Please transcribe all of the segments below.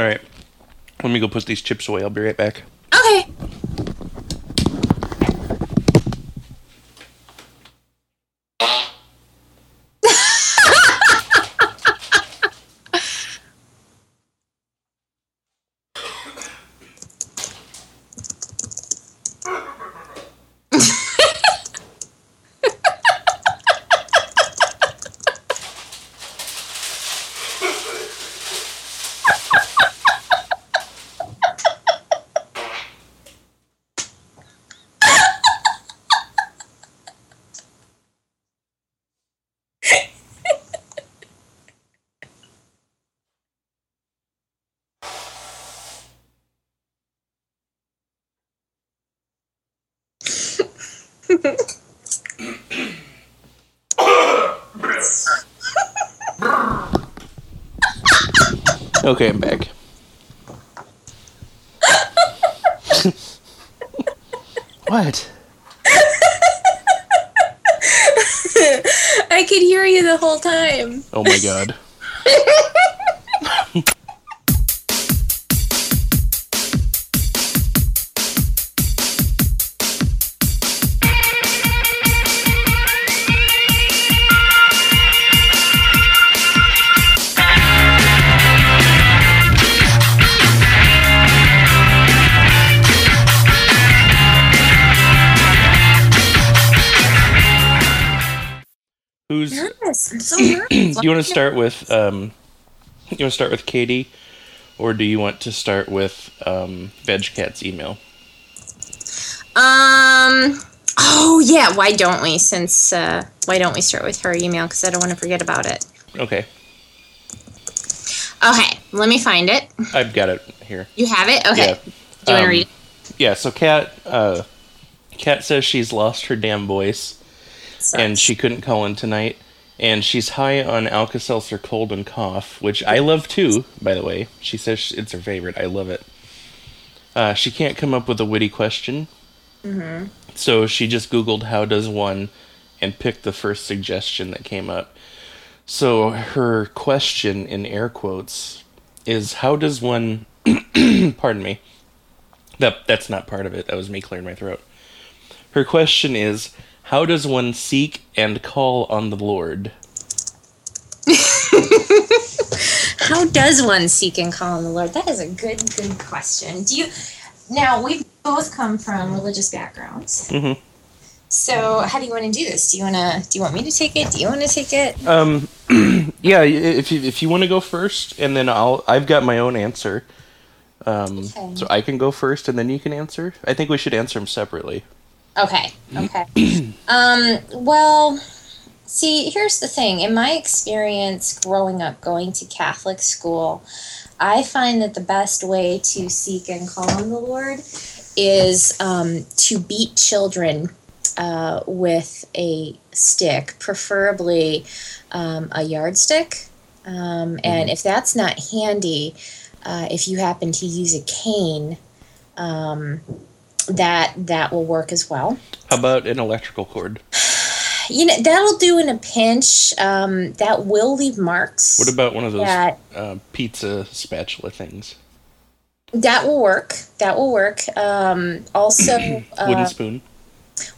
All right. Let me go put these chips away. I'll be right back. Okay. Okay, I'm back. You want to start with um you want to start with Katie or do you want to start with um VegCat's email? Um. Oh yeah. Why don't we? Since uh, why don't we start with her email? Because I don't want to forget about it. Okay. Okay. Let me find it. I've got it here. You have it. Okay. Yeah. Do you want to Um, read? it? Yeah, so Kat uh Kat says she's lost her damn voice and she couldn't call in tonight. And she's high on Alka Seltzer Cold and Cough, which I love too, by the way. She says it's her favorite. I love it. Uh, she can't come up with a witty question. Mm-hmm. So she just Googled how does one and picked the first suggestion that came up. So her question, in air quotes, is how does one. pardon me. That, that's not part of it. That was me clearing my throat. Her question is How does one seek and call on the Lord? How does one seek and call on the Lord? That is a good, good question. Do you? Now we both come from religious backgrounds. Mhm. So how do you want to do this? Do you want to? Do you want me to take it? Do you want to take it? Um, yeah, if you, if you want to go first, and then I'll. I've got my own answer. Um, Okay. So I can go first, and then you can answer. I think we should answer them separately. Okay. Okay. um. Well, see, here's the thing. In my experience growing up, going to Catholic school, I find that the best way to seek and call on the Lord is um, to beat children uh, with a stick, preferably um, a yardstick. Um, and if that's not handy, uh, if you happen to use a cane, um, that that will work as well. How about an electrical cord? You know that'll do in a pinch. Um, that will leave marks. What about one of those that uh, pizza spatula things? that will work? That will work. Um, also, Wooden uh, spoon.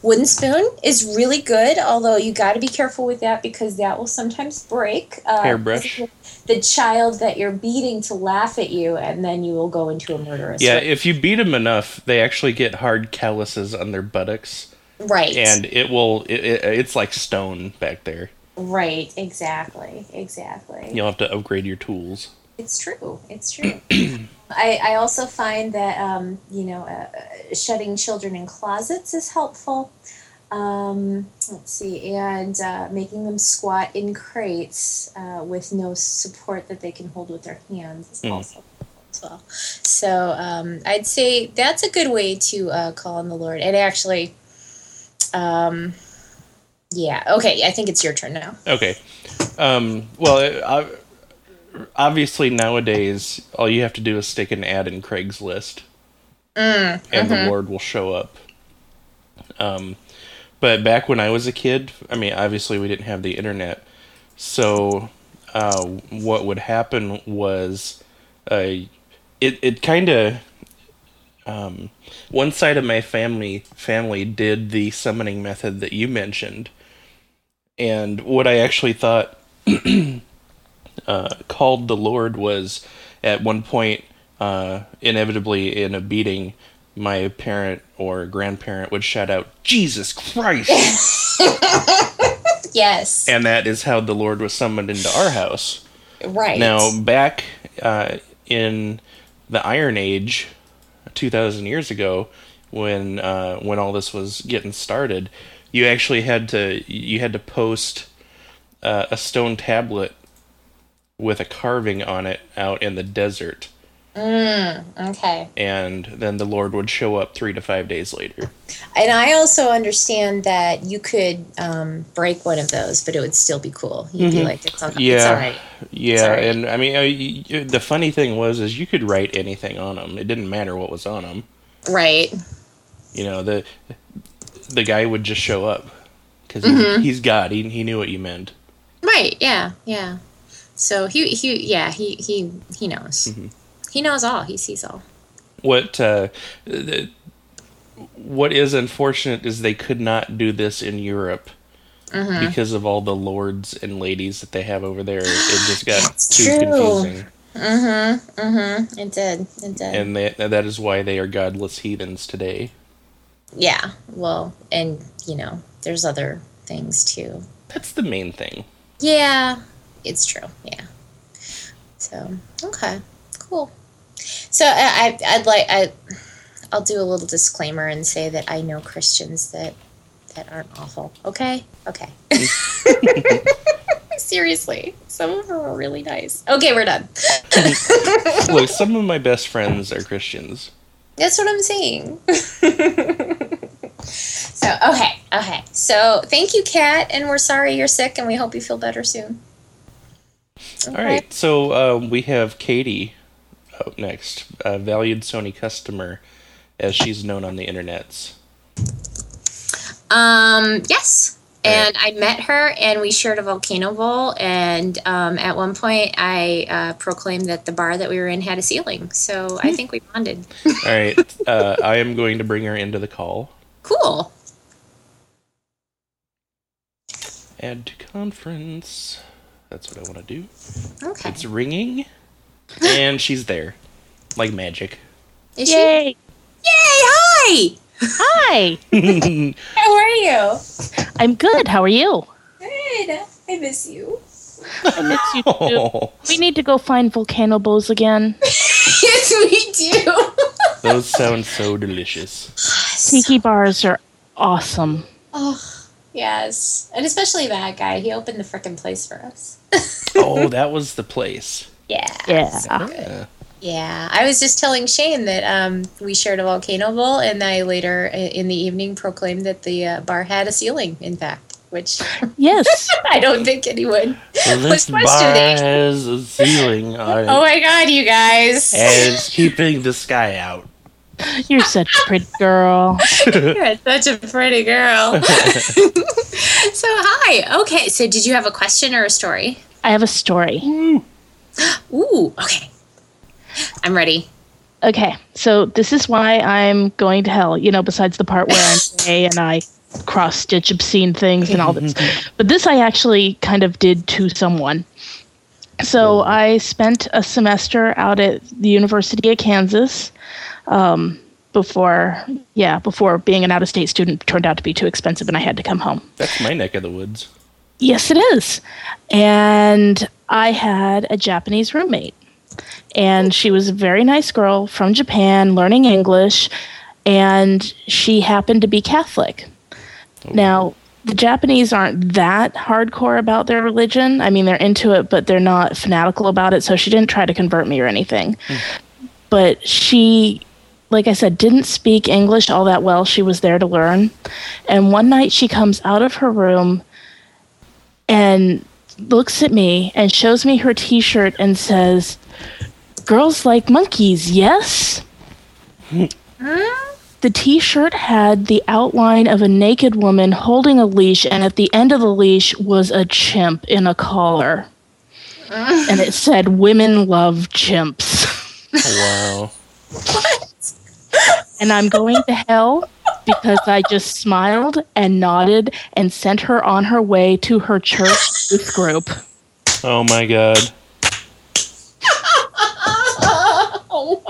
wooden spoon is really good. Although you got to be careful with that because that will sometimes break. Uh, Hairbrush. The child that you're beating to laugh at you, and then you will go into a murderous. Yeah, if you beat them enough, they actually get hard calluses on their buttocks, right. and it will. It, it, it's like stone back there. right. Exactly. Exactly. You'll have to upgrade your tools. It's true. It's true. I, I also find that um, you know uh, uh, shutting children in closets is helpful. Um, let's see, and uh, making them squat in crates uh, with no support that they can hold with their hands is Mm. also as well. So um, I'd say that's a good way to uh, call on the Lord. And actually, um, yeah, okay, I think it's your turn now. Okay. Um, well, it, obviously nowadays, all you have to do is stick an ad in Craigslist, Mm, and mhm. the Lord will show up. Um, but back when I was a kid, I mean, obviously we didn't have the internet, so uh, what would happen was, uh, it it kind of um, one side of my family family did the summoning method that you mentioned, and what I actually thought uh, called the Lord was at one point uh, inevitably in a beating. My parent or grandparent would shout out, "Jesus Christ!" Yes. and that is how the Lord was summoned into our house. right. Now, back uh, in the Iron Age, two thousand years ago, when uh, when all this was getting started, you actually had to you had to post uh, a stone tablet with a carving on it out in the desert, Okay. and then the Lord would show up three to five days later. And I also understand that you could um, break one of those, but it would still be cool. You'd be like, it's, all, it's all Yeah, right. yeah, and I mean, uh, y- y- the funny thing was, is you could write anything on them. It didn't matter what was on them. Right. You know, the the guy would just show up because Mm-hmm. he's God. He he knew what you meant. Right. Yeah. Yeah. So he, he, yeah, he, he, he knows. Mm-hmm. He knows all. He sees all. What uh, what is unfortunate is they could not do this in Europe Mm-hmm. because of all the lords and ladies that they have over there. It just got too true. confusing, Mm-hmm. Mm-hmm. It did. It did. and that that is why they are godless heathens today. yeah. Well, and you know, there's other things too. That's the main thing. Yeah, it's true. Yeah. So okay, cool. So I, I I'd like I I'll do a little disclaimer and say that I know Christians that that aren't awful. Okay. Okay. Seriously, some of them are really nice. Okay, we're done. Look, some of my best friends are Christians. That's what I'm saying. so okay, okay. So thank you, Kat, and we're sorry you're sick, and we hope you feel better soon. All right, so uh, we have Katie up next, a valued Sony customer, as she's known on the internets. Um, yes. And I met her, and we shared a volcano bowl. And um, at one point, I uh, proclaimed that the bar that we were in had a ceiling. So I think we bonded. All right, uh, I am going to bring her into the call. Cool. Add to conference. That's what I want to do. Okay. It's ringing, and she's there, like magic. Is Yay! she? Yay! Hi! Hi. How are you? I'm good. How are you? Good. I miss you. I miss you too. We need to go find volcano bowls again. yes, we do. those sound so delicious. Tiki bars are awesome. Oh, yes. And especially that guy. He opened the frickin' place for us. Oh, that was the place. Yeah. Yeah. Yeah. Yeah, I was just telling Shane that um, we shared a volcano bowl, and I later in the evening proclaimed that the uh, bar had a ceiling. In fact, which Yes. I don't think anyone Well, was this bar has a ceiling on Oh my god, you guys! and it's keeping the sky out. You're such a pretty girl. You're such a pretty girl. so hi. Okay, so did you have a question or a story? I have a story. Ooh, okay. I'm ready. Okay, so this is why I'm going to hell, you know, besides the part where I'm gay and I cross stitch obscene things and all this. But this I actually kind of did to someone. So I spent a semester out at the University of Kansas um, before, yeah, before being an out of state student turned out to be too expensive and I had to come home. That's my neck of the woods. Yes, it is. And I had a Japanese roommate. And she was a very nice girl from Japan, learning English, and she happened to be Catholic. Oh. Now, the Japanese aren't that hardcore about their religion. I mean, they're into it, but they're not fanatical about it. So she didn't try to convert me or anything. Hmm. But she, like I said, didn't speak English all that well. She was there to learn. And one night she comes out of her room and looks at me and shows me her t shirt and says, Girls like monkeys, yes? The t shirt had the outline of a naked woman holding a leash, and at the end of the leash was a chimp in a collar. and it said, Women love chimps. Wow. What? And I'm going to hell because I just smiled and nodded and sent her on her way to her church youth group. Oh my god. Oh,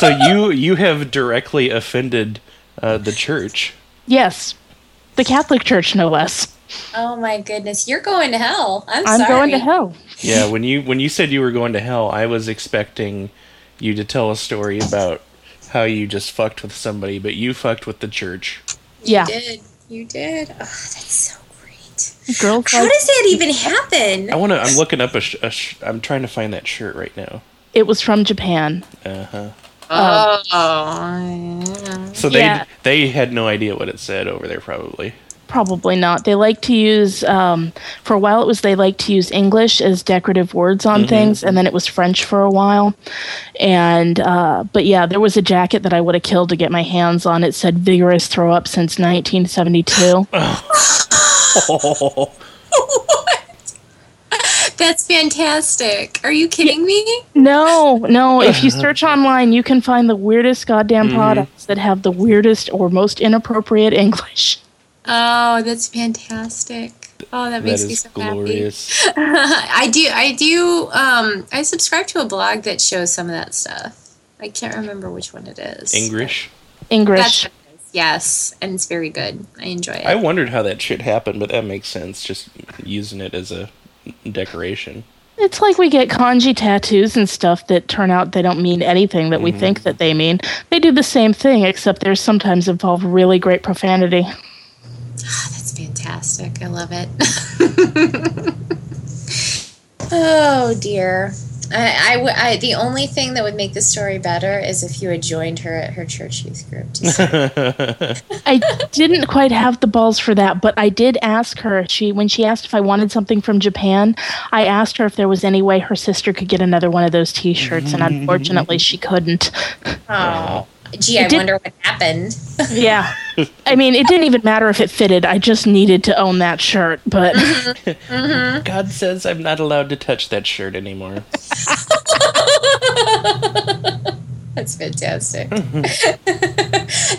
So you you have directly offended uh, the church. Yes, the Catholic Church, no less. oh my goodness. You're going to hell. I'm, I'm sorry. going to hell. Yeah, when you when you said you were going to hell, I was expecting you to tell a story about how you just fucked with somebody, but you fucked with the church. Yeah, You did. You did. Oh, that's so great. girls How like does that even happen? I want to. I'm looking up a. Sh- a sh- I'm trying to find that shirt right now. it was from Japan. Uh huh. Oh. So they Yeah. they had no idea what it said over there, probably. Probably not. They like to use, um, for a while, it was they like to use English as decorative words on things, and then it was French for a while. And, uh, but yeah, there was a jacket that I would have killed to get my hands on. It said vigorous throw up since 1972. Oh, That's fantastic. Are you kidding me? no, no. If you search online, you can find the weirdest goddamn products that have the weirdest or most inappropriate English. Oh, that's fantastic. Oh, that that makes me so glorious. happy. I do I do um I subscribe to a blog that shows some of that stuff. I can't remember which one it is. English. That's English. what it is. Yes, and it's very good. I enjoy it. I wondered how that shit happened, but that makes sense. Just using it as a decoration. It's like we get kanji tattoos and stuff that turn out they don't mean anything that we think that they mean. They do the same thing, except there's sometimes involve really great profanity. Ah, that's fantastic. I love it. oh dear. I, I, w- I- the only thing that would make the story better is if you had joined her at her church youth group. To. I didn't quite have the balls for that, but I did ask her. She when she asked if I wanted something from Japan, I asked her if there was any way her sister could get another one of those T-shirts, and mm-hmm. unfortunately, she couldn't. oh, gee, I did- wonder what happened. Yeah, I mean, it didn't even matter if it fitted. I just needed to own that shirt, but. Mm-hmm. Mm-hmm. God says I'm not allowed to touch that shirt anymore. That's fantastic.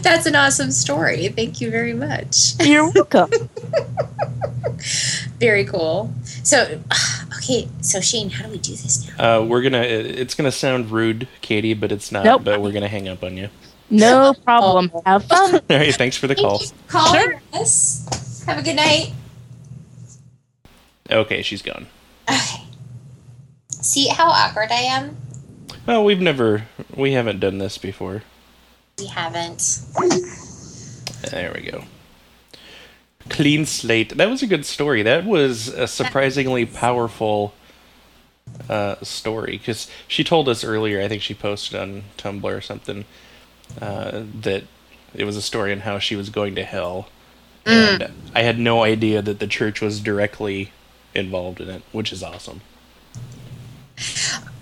That's an awesome story. Thank you very much. You're welcome. Very cool. So, okay, so Shane, how do we do this now? Uh, we're gonna. It's gonna sound rude, Katie, but it's not. Nope. But we're gonna hang up on you. No problem. Have fun. All right. Thanks for the call. Thank you for calling Sure. us. Have a good night. Okay, she's gone. Okay. See how awkward I am? Oh, we've never. We haven't done this before. We haven't. There we go. Clean slate. That was a good story. That was a surprisingly powerful uh, story because she told us earlier. I think she posted on Tumblr or something uh, that it was a story on how she was going to hell, and I had no idea that the church was directly involved in it, which is awesome.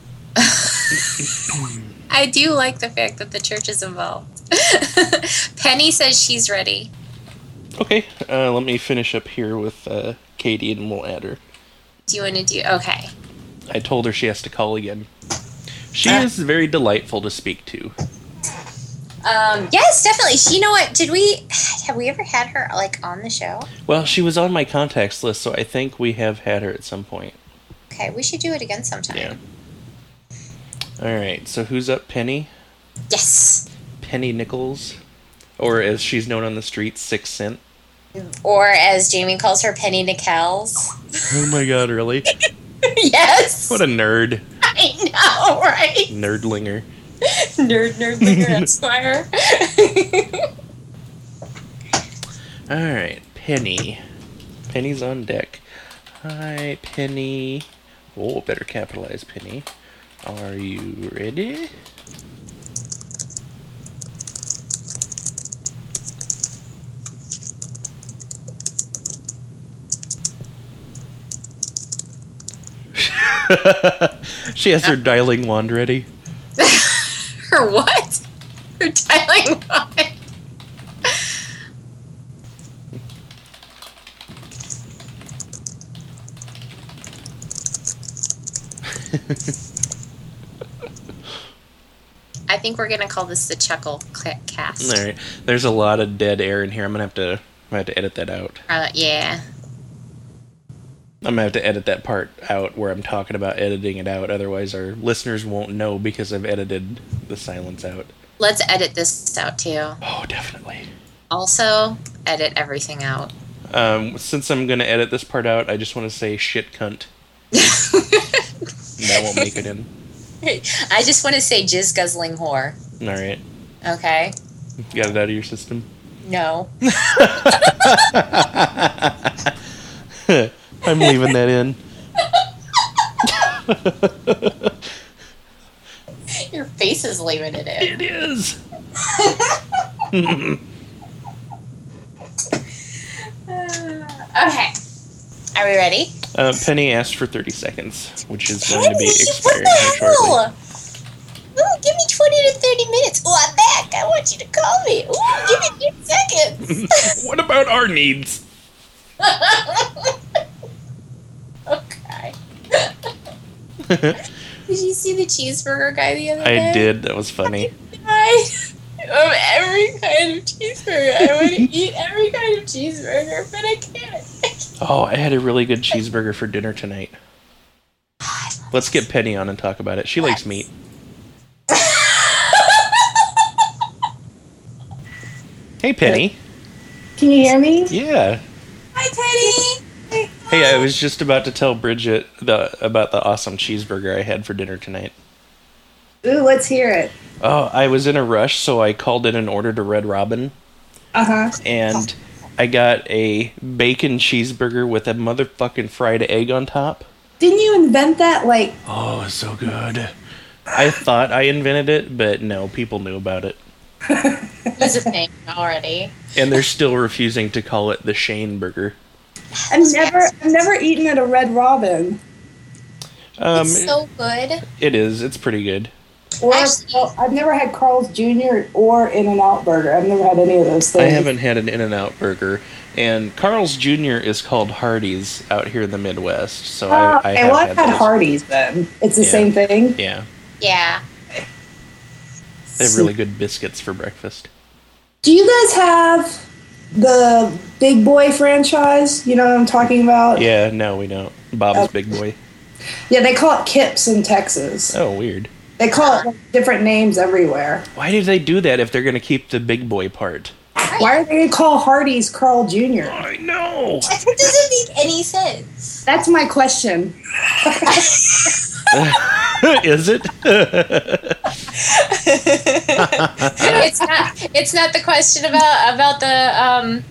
I do like the fact that the church is involved. Penny says she's ready. Okay, uh, let me finish up here with uh, Katie, and we'll add her. Do you want to do? Okay. I told her she has to call again. She Ah. is very delightful to speak to. Um, yes, definitely. She, you know what? Did we have we ever had her like on the show? Well, she was on my contacts list, so I think we have had her at some point. Okay, we should do it again sometime. Yeah. All right. So who's up? Penny. Yes. Penny Nichols, or as she's known on the street, Six Cent. Or as Jamie calls her, Penny Nickels. Oh my God! Really? yes. What a nerd, I know, right? nerdlinger. Nerd, nerd, linger, Esquire. All right, Penny. Penny's on deck. Hi, Penny. Oh, better capitalize Penny. Are you ready? she has her dialing wand ready. her what? Her dialing wand. I think we're gonna call this the chuckle cast. All right. There's a lot of dead air in here. I'm gonna have to. I'm have to edit that out. Uh, yeah. I'm gonna have to edit that part out where I'm talking about editing it out. Otherwise, our listeners won't know because I've edited the silence out. Let's edit this out too. Oh, definitely. Also, edit everything out. Um, since I'm gonna edit this part out, I just want to say shit cunt. that won't make it in. I just want to say jizz guzzling whore. All right. Okay. Got it out of your system. No. I'm leaving that in. Your face is leaving it in. It is. Okay. Are we ready? Uh, Penny asked for 30 seconds, which is going to be expired what the shortly. hell? Ooh, give me 20 to 30 minutes. Oh, I'm back. I want you to call me. Ooh, give me 10 seconds. what about our needs? okay. Did you see the cheeseburger guy the other day? I did. That was funny. I of every kind of cheeseburger. I want to eat every kind of cheeseburger, but I can't. Oh, I had a really good cheeseburger for dinner tonight. Let's get Penny on and talk about it. She likes meat. Hey, Penny. Can you hear me? Yeah. Hi, Teddy. Hey, I was just about to tell Bridget the about the awesome cheeseburger I had for dinner tonight. Ooh, let's hear it. Oh, I was in a rush, so I called in and ordered a Red Robin, Uh huh. and I got a bacon cheeseburger with a motherfucking fried egg on top. Didn't you invent that? Like, Oh, it's so good. I thought I invented it, but no, people knew about it. He's a thing already. And they're still refusing to call it the Shane burger. I've never, I've never eaten at a Red Robin. Um, it's so good. it is. It's pretty good. Or Actually- well, I've never had Carl's Jr. or In-N-Out Burger. I've never had any of those things. I haven't had an In-N-Out burger, and Carl's Jr. is called Hardee's out here in the Midwest. So Oh, I, I okay, have well, I've had had. Hardee's then. It's the Yeah. same thing. Yeah, Yeah. they have really good biscuits for breakfast. Do you guys have the Big Boy franchise? You know what I'm talking about? Yeah, no, we don't. Bob's Oh. Big Boy. Yeah, they call it Kip's in Texas. Oh, weird. They call it like, different names everywhere. Why do they do that if they're going to keep the Big Boy part? Why are they gonna call Hardee's Carl Jr.? I know. That doesn't make any sense. That's my question. is it? it's not. It's not the question about about the um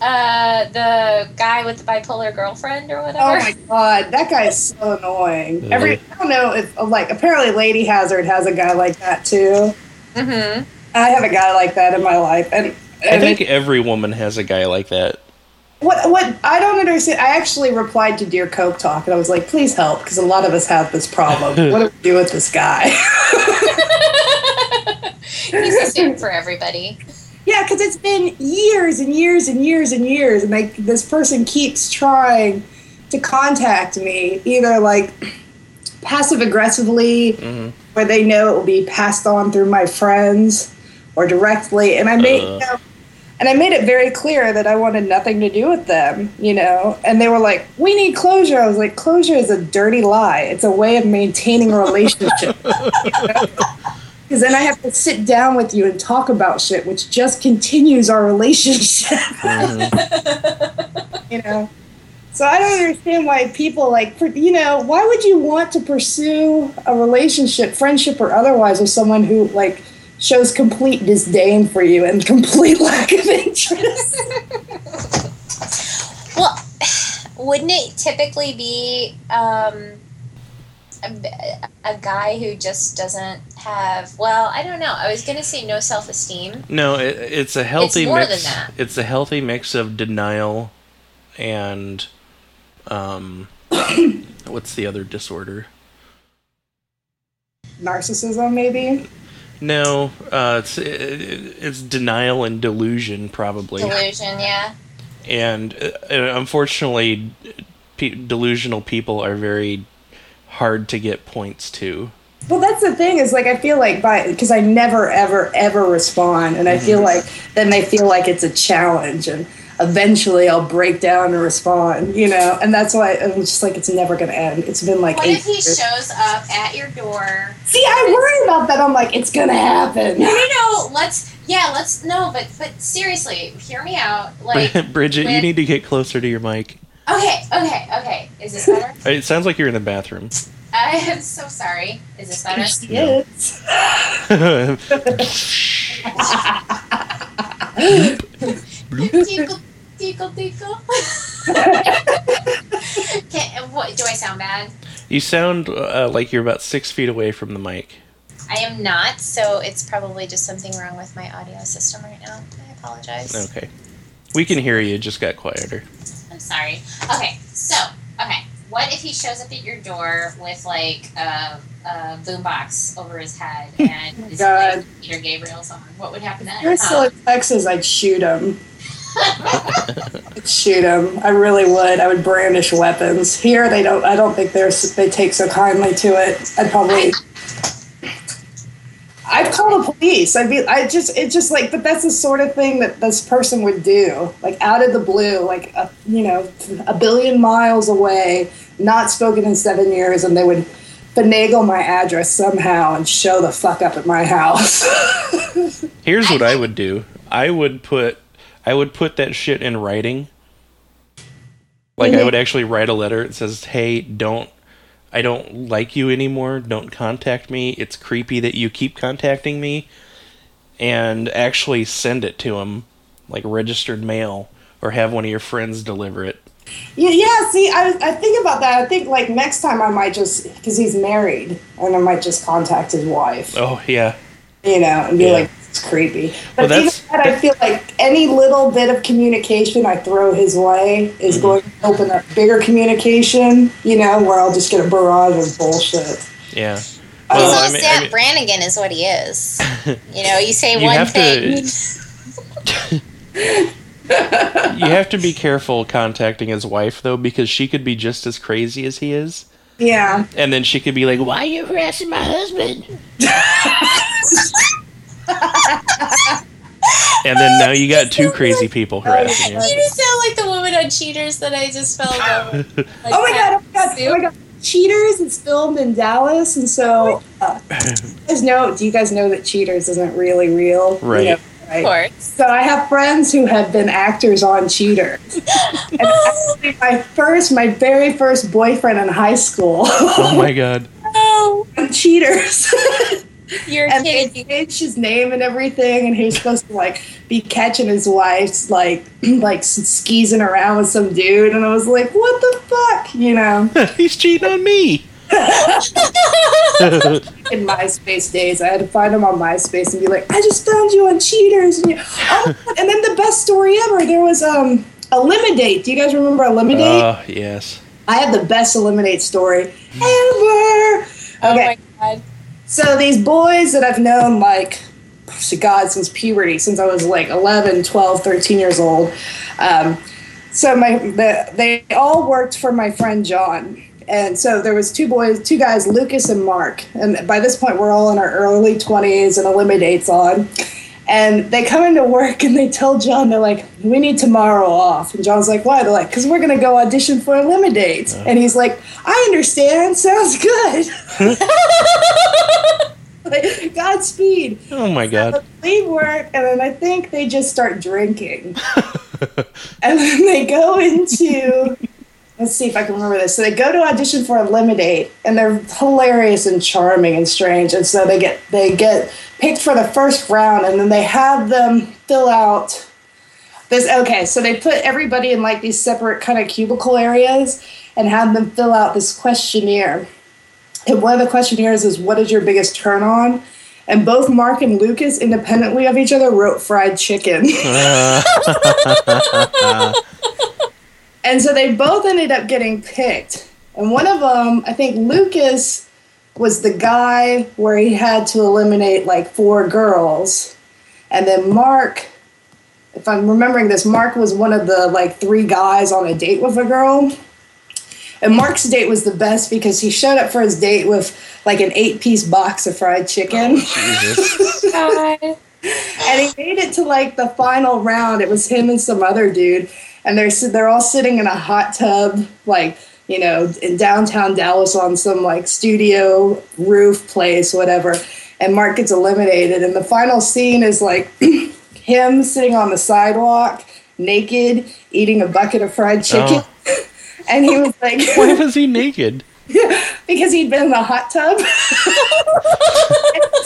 uh the guy with the bipolar girlfriend or whatever. Oh my god, that guy is so annoying. Every. I don't know if like apparently Lady Hazard has a guy like that too. mm-hmm. I have a guy like that in my life, and, I think it- every woman has a guy like that. what what I don't understand. I actually replied to Dear Coke Talk, and I was like, please help, because a lot of us have this problem. what do we do with this guy? He's the same for everybody. Yeah, because it's been years and years and years and years, and like this person keeps trying to contact me, either like passive aggressively, Mhm. where they know it will be passed on through my friends, or directly. And I made, Uh. you know, and I made it very clear that I wanted nothing to do with them, you know. And they were like, "We need closure." I was like, "Closure is a dirty lie. It's a way of maintaining a relationship." Because then I have to sit down with you and talk about shit, which just continues our relationship. Mhm. you know. So I don't understand why people like, you know, why would you want to pursue a relationship, friendship or otherwise, with someone who like shows complete disdain for you and complete lack of interest? Well, wouldn't it typically be um, a, a guy who just doesn't have? Well, I don't know. I was gonna say no self esteem. No, it, it's a healthy it's more mix. than that. It's a healthy mix of denial and um what's the other disorder? Narcissism, maybe. No, uh, it's it, it's denial and delusion probably. Delusion, yeah. and uh, unfortunately, pe- delusional people are very hard to get points to. Well, that's the thing is like I feel like by because I never ever ever respond, and I mhm. feel like then they feel like it's a challenge, and eventually I'll break down and respond, you know, and that's why I'm just like it's never gonna end. It's been like What eight if he years. shows up at your door? See, I worry about that. I'm like, it's gonna happen. No, no, no. Let's yeah, let's no, but but seriously, hear me out. Like, Bridget, you need to get closer to your mic. Okay, okay, okay. Is this better? It sounds like you're in the bathroom. I am so sorry. Is this better? Yes. tickle, tickle, tickle. Can, what do I sound bad? you sound uh, like you're about six feet away from the mic. I am not, so it's probably just something wrong with my audio system right now. I apologize. Okay. We can hear you, just got quieter. I'm sorry. Okay, so okay, what if he shows up at your door with like a, a boombox over his head oh and Oh is God. Peter Gabriel song? What would happen then? If you're still Huh? in Texas, I'd shoot him. I'd shoot him. I really would. I would brandish weapons. Here, they don't. I don't think they're. They take so kindly to it. I'd probably. I'd call the police. I'd be. I just. It's just like. But that's the sort of thing that this person would do. Like out of the blue, like a, you know, a billion miles away, not spoken in seven years, and they would finagle my address somehow and show the fuck up at my house. Here's what I would do. I would put I would put that shit in writing. Like I Mhm. would actually write a letter that says, "Hey, don't I don't like you anymore. Don't contact me. It's creepy that you keep contacting me." And actually send it to him like registered mail or have one of your friends deliver it. Yeah, yeah. See, I, I think about that. I think like next time I might just because he's married, and I might just contact his wife, Oh, yeah. you know, and be Yeah. like, "It's creepy." Well, But even that, I feel like any little bit of communication I throw his way is Mm-hmm. going to open up bigger communication. You know, where I'll just get a barrage of bullshit. Yeah. He's Well, all I mean- I mean- Brannigan is what he is. You know, you say You one have thing. to You have to be careful contacting his wife though because she could be just as crazy as he is. Yeah, And then she could be like, "Why are you harassing my husband?" and then now you got two crazy people harassing you. You just sound like the woman on Cheaters that I just fell in love with. Like Oh my god! Oh my god! Oh my god! Cheaters. It's filmed in Dallas, and so uh, you guys know. Do you guys know that Cheaters isn't really real? You Right. Of right? course. So I have friends who have been actors on Cheaters. and actually, my first, my very first boyfriend in high school, Oh my god. Oh, Cheaters. you're and they kidding. changed his name and everything, and he was supposed to like be catching his wife's like like skeezing around with some dude, and I was like, what the fuck, you know? He's cheating on me. in MySpace days. I had to find him on MySpace and be like, I just found you on Cheaters. And, you, oh and then the best story ever, there was um Elimidate. Do you guys remember Elimidate? Oh, yes. I had the best Elimidate story ever. Oh Okay, my god. So these boys that I've known like, to God, since puberty, since I was like 11, 12, 13 years old. Um, so my the, they all worked for my friend John. And so there was two boys, two guys, Lucas and Mark. And by this point, we're all in our early 20s and Elimidate's on. And they come into work and they tell John, they're like, we need tomorrow off. And John's like, why? They're like, because we're going to go audition for Elimidate. And he's like, I understand. Sounds good. like, Godspeed. Oh my god. Leave work, and then I think they just start drinking. and then they go into. Let's see if I can remember this. So they go to audition for Elimidate, and they're hilarious and charming and strange. And so they get they get picked for the first round, and then they have them fill out this. Okay, so they put everybody in like these separate kind of cubicle areas, and have them fill out this questionnaire. And one of the questionnaires is, "What is your biggest turn on?" And both Mark and Lucas, independently of each other, wrote fried chicken. and so they both ended up getting picked. And one of them, I think Lucas was the guy where he had to eliminate like four girls. And then Mark, if I'm remembering this, Mark was one of the like three guys on a date with a girl. And Mark's date was the best because he showed up for his date with like an eight piece box of fried chicken. Oh, Jesus. And he made it to like the final round. It was him and some other dude, and they're they're all sitting in a hot tub, like you know, in downtown Dallas on some like studio roof place, whatever. And Mark gets eliminated, and the final scene is like him sitting on the sidewalk, naked, eating a bucket of fried oh. chicken. And he was like, Why was he naked? because he'd been in the hot tub.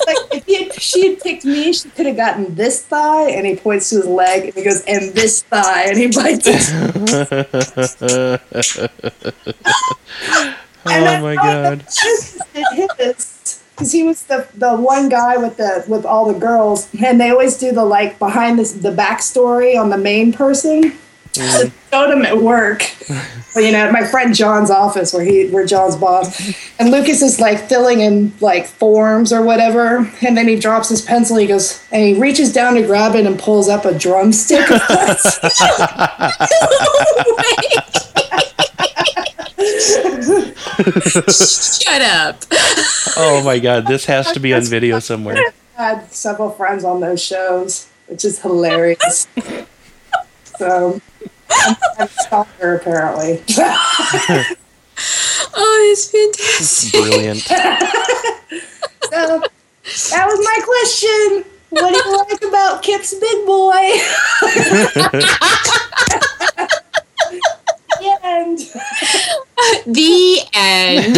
Like if he had, she had picked me, she could have gotten this thigh, and he points to his leg, and he goes, "And this thigh," and he bites it. Oh my god. Because he was the the one guy with the with all the girls, and they always do the like behind this the backstory on the main person. Mm. So showed him at work. You know, at my friend John's office where he where John's boss. And Lucas is like filling in like forms or whatever. And then he drops his pencil, he goes and he reaches down to grab it and pulls up a drumstick. Shut up. Oh Oh my god, this has to be on video somewhere. I had several friends on those shows, which is hilarious. so I'm, I'm a stalker apparently. Oh, it's fantastic. Brilliant. So that was my question. What do you like about Kip's Big Boy? the end. The end.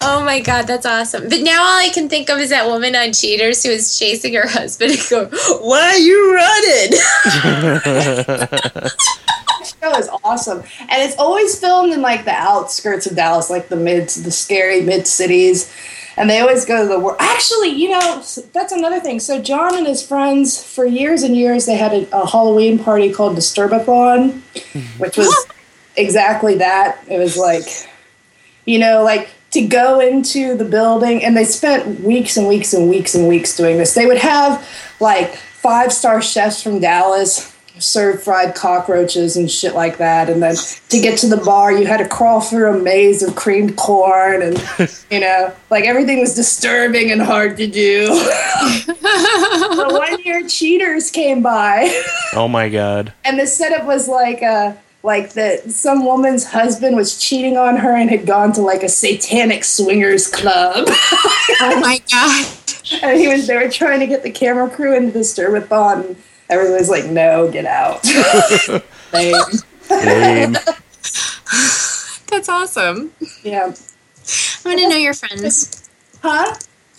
Oh my god, that's awesome. But now all I can think of is that woman on Cheaters who is chasing her husband and go, Why are you running? that show is awesome, and it's always filmed in like the outskirts of Dallas, like the mid, the scary mid cities. And they always go to the war. Actually, you know, that's another thing. So John and his friends, for years and years, they had a, a Halloween party called Disturbathon, which was exactly that. It was like, you know, like to go into the building, and they spent weeks and weeks and weeks and weeks doing this. They would have like five star chefs from Dallas serve fried cockroaches and shit like that. And then to get to the bar, you had to crawl through a maze of creamed corn, and you know, like everything was disturbing and hard to do. the one year cheaters came by Oh my god. and the setup was like uh like that some woman's husband was cheating on her and had gone to like a satanic swingers club oh my god. and he was they were trying to get the camera crew into the stir Sturbathon and everybody's like no get out Lame. Lame. That's awesome. yeah I want to know your friends. huh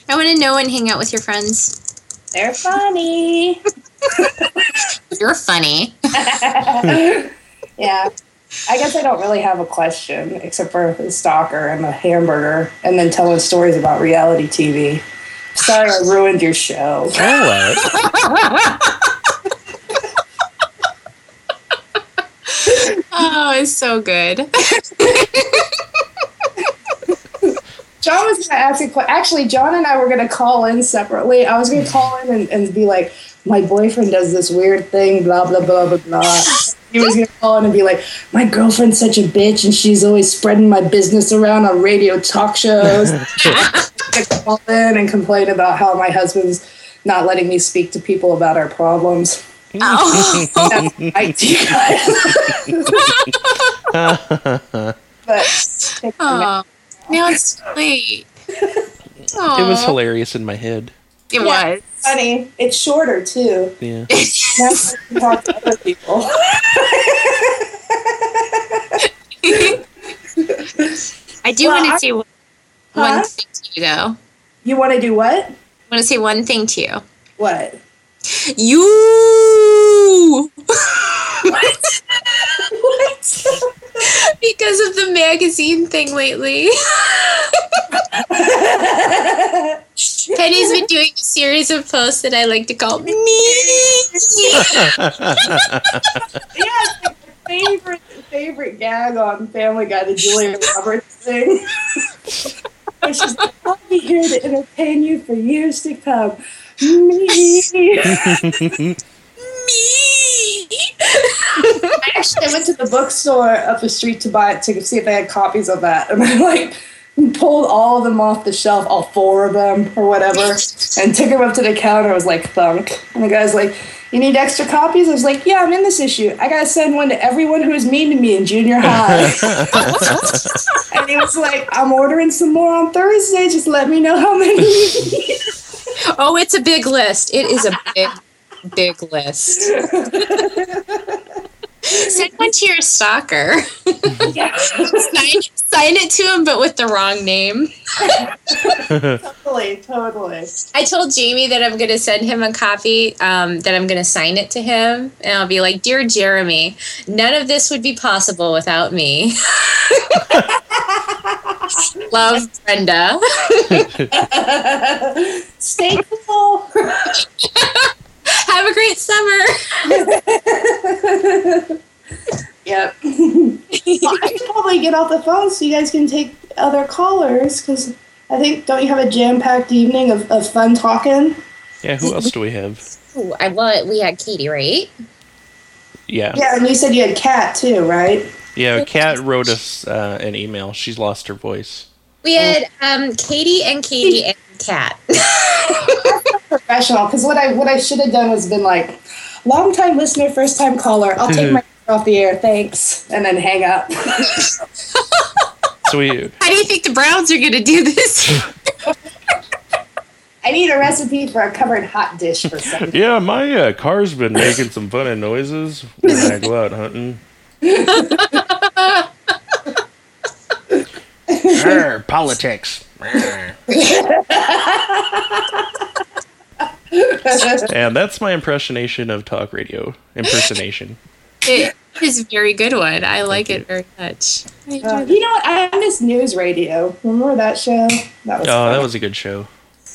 I want to know and hang out with your friends. they're funny You're funny. Yeah I guess I don't really have a question except for the stalker and the hamburger and then telling stories about reality TV. Sorry I ruined your show. All right. Oh, it's so good. John was going to ask a question. Actually, John and I were going to call in separately. I was going to call in and, and be like, my boyfriend does this weird thing, blah, blah, blah, blah, blah. He was going to call in and be like, my girlfriend's such a bitch and she's always spreading my business around on radio talk shows. I call in and complain about how my husband's not letting me speak to people about our problems. Oh. That's my deal. but oh. Now it's sweet. It was hilarious in my head. It Yeah. was. funny. It's shorter too. Yeah. Now I talk to other people. I do Well, want to say one Huh? thing to you, though. You want to do what? I want to say one thing to you. What? You! What? because of the magazine thing lately. Penny's been doing a series of posts that I like to call me. yeah, it's like my favorite favorite gag on Family Guy, the Julia Roberts thing. And she's like, I'll be here to entertain you for years to come. Me. me. I went to the bookstore up the street to buy it to see if they had copies of that, and I like pulled all of them off the shelf, all four of them or whatever, and took them up to the counter. I was like, thunk, and the guy's like, "You need extra copies?" I was like, "Yeah, I'm in this issue. I gotta send one to everyone who was mean to me in junior high." and he was like, "I'm ordering some more on Thursday. Just let me know how many." Oh, it's a big list. It is a big, big list. Send one to your stalker. yeah, sign, sign it to him, but with the wrong name. totally, totally. I told Jamie that I'm going to send him a copy, um, that I'm going to sign it to him. And I'll be like, Dear Jeremy, none of this would be possible without me. Love, Brenda. Stay cool. Have a great summer. Yep. well, I should probably get off the phone so you guys can take other callers because I think don't you have a jam-packed evening of, of fun talking? Yeah, who else do we have? Ooh, I well, we had Katie, right? Yeah. Yeah, and you said you had Cat too, right? Yeah, Kat wrote us uh, an email. She's lost her voice. We had um, Katie and Katie and Kat. Professional, because what I what I should have done was been like, long time listener, first time caller. I'll take my off the air, thanks, and then hang up. So we How do you think the Browns are going to do this? I need a recipe for a covered hot dish for some. Yeah, my uh, car's been making some funny noises when I go out hunting. Arr, politics. Arr. and that's my impersonation of talk radio. Impersonation. it is a very good one. I like it very much. Uh, you know what? I miss news radio. Remember that show? That was. Oh, fun. that was a good show.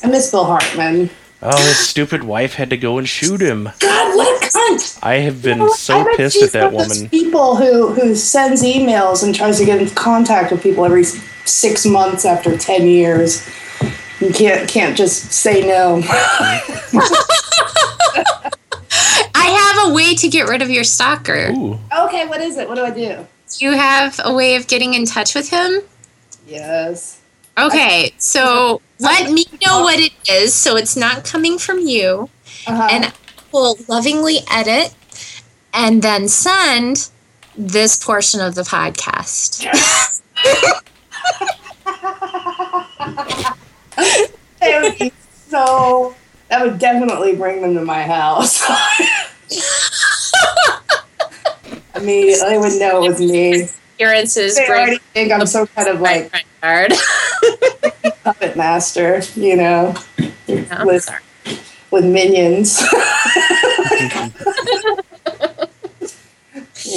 I miss Phil Hartman. Oh, his stupid wife had to go and shoot him. God, what a cunt! I have been You know so I pissed at that one those woman. People who who sends emails and tries to get in contact with people every six months after ten years. You can't can't just say no. I have a way to get rid of your stalker. Ooh. okay, what is it? What do I do? Do you have a way of getting in touch with him? Yes. Okay, so let me know what it is so it's not coming from you. Uh-huh. And I will lovingly edit and then send this portion of the podcast. that would be so. That would definitely bring them to my house. I Immediately, they would know it was me. Appearances They bring already think I'm so kind of like friend card. puppet master, you know, I'm with with minions.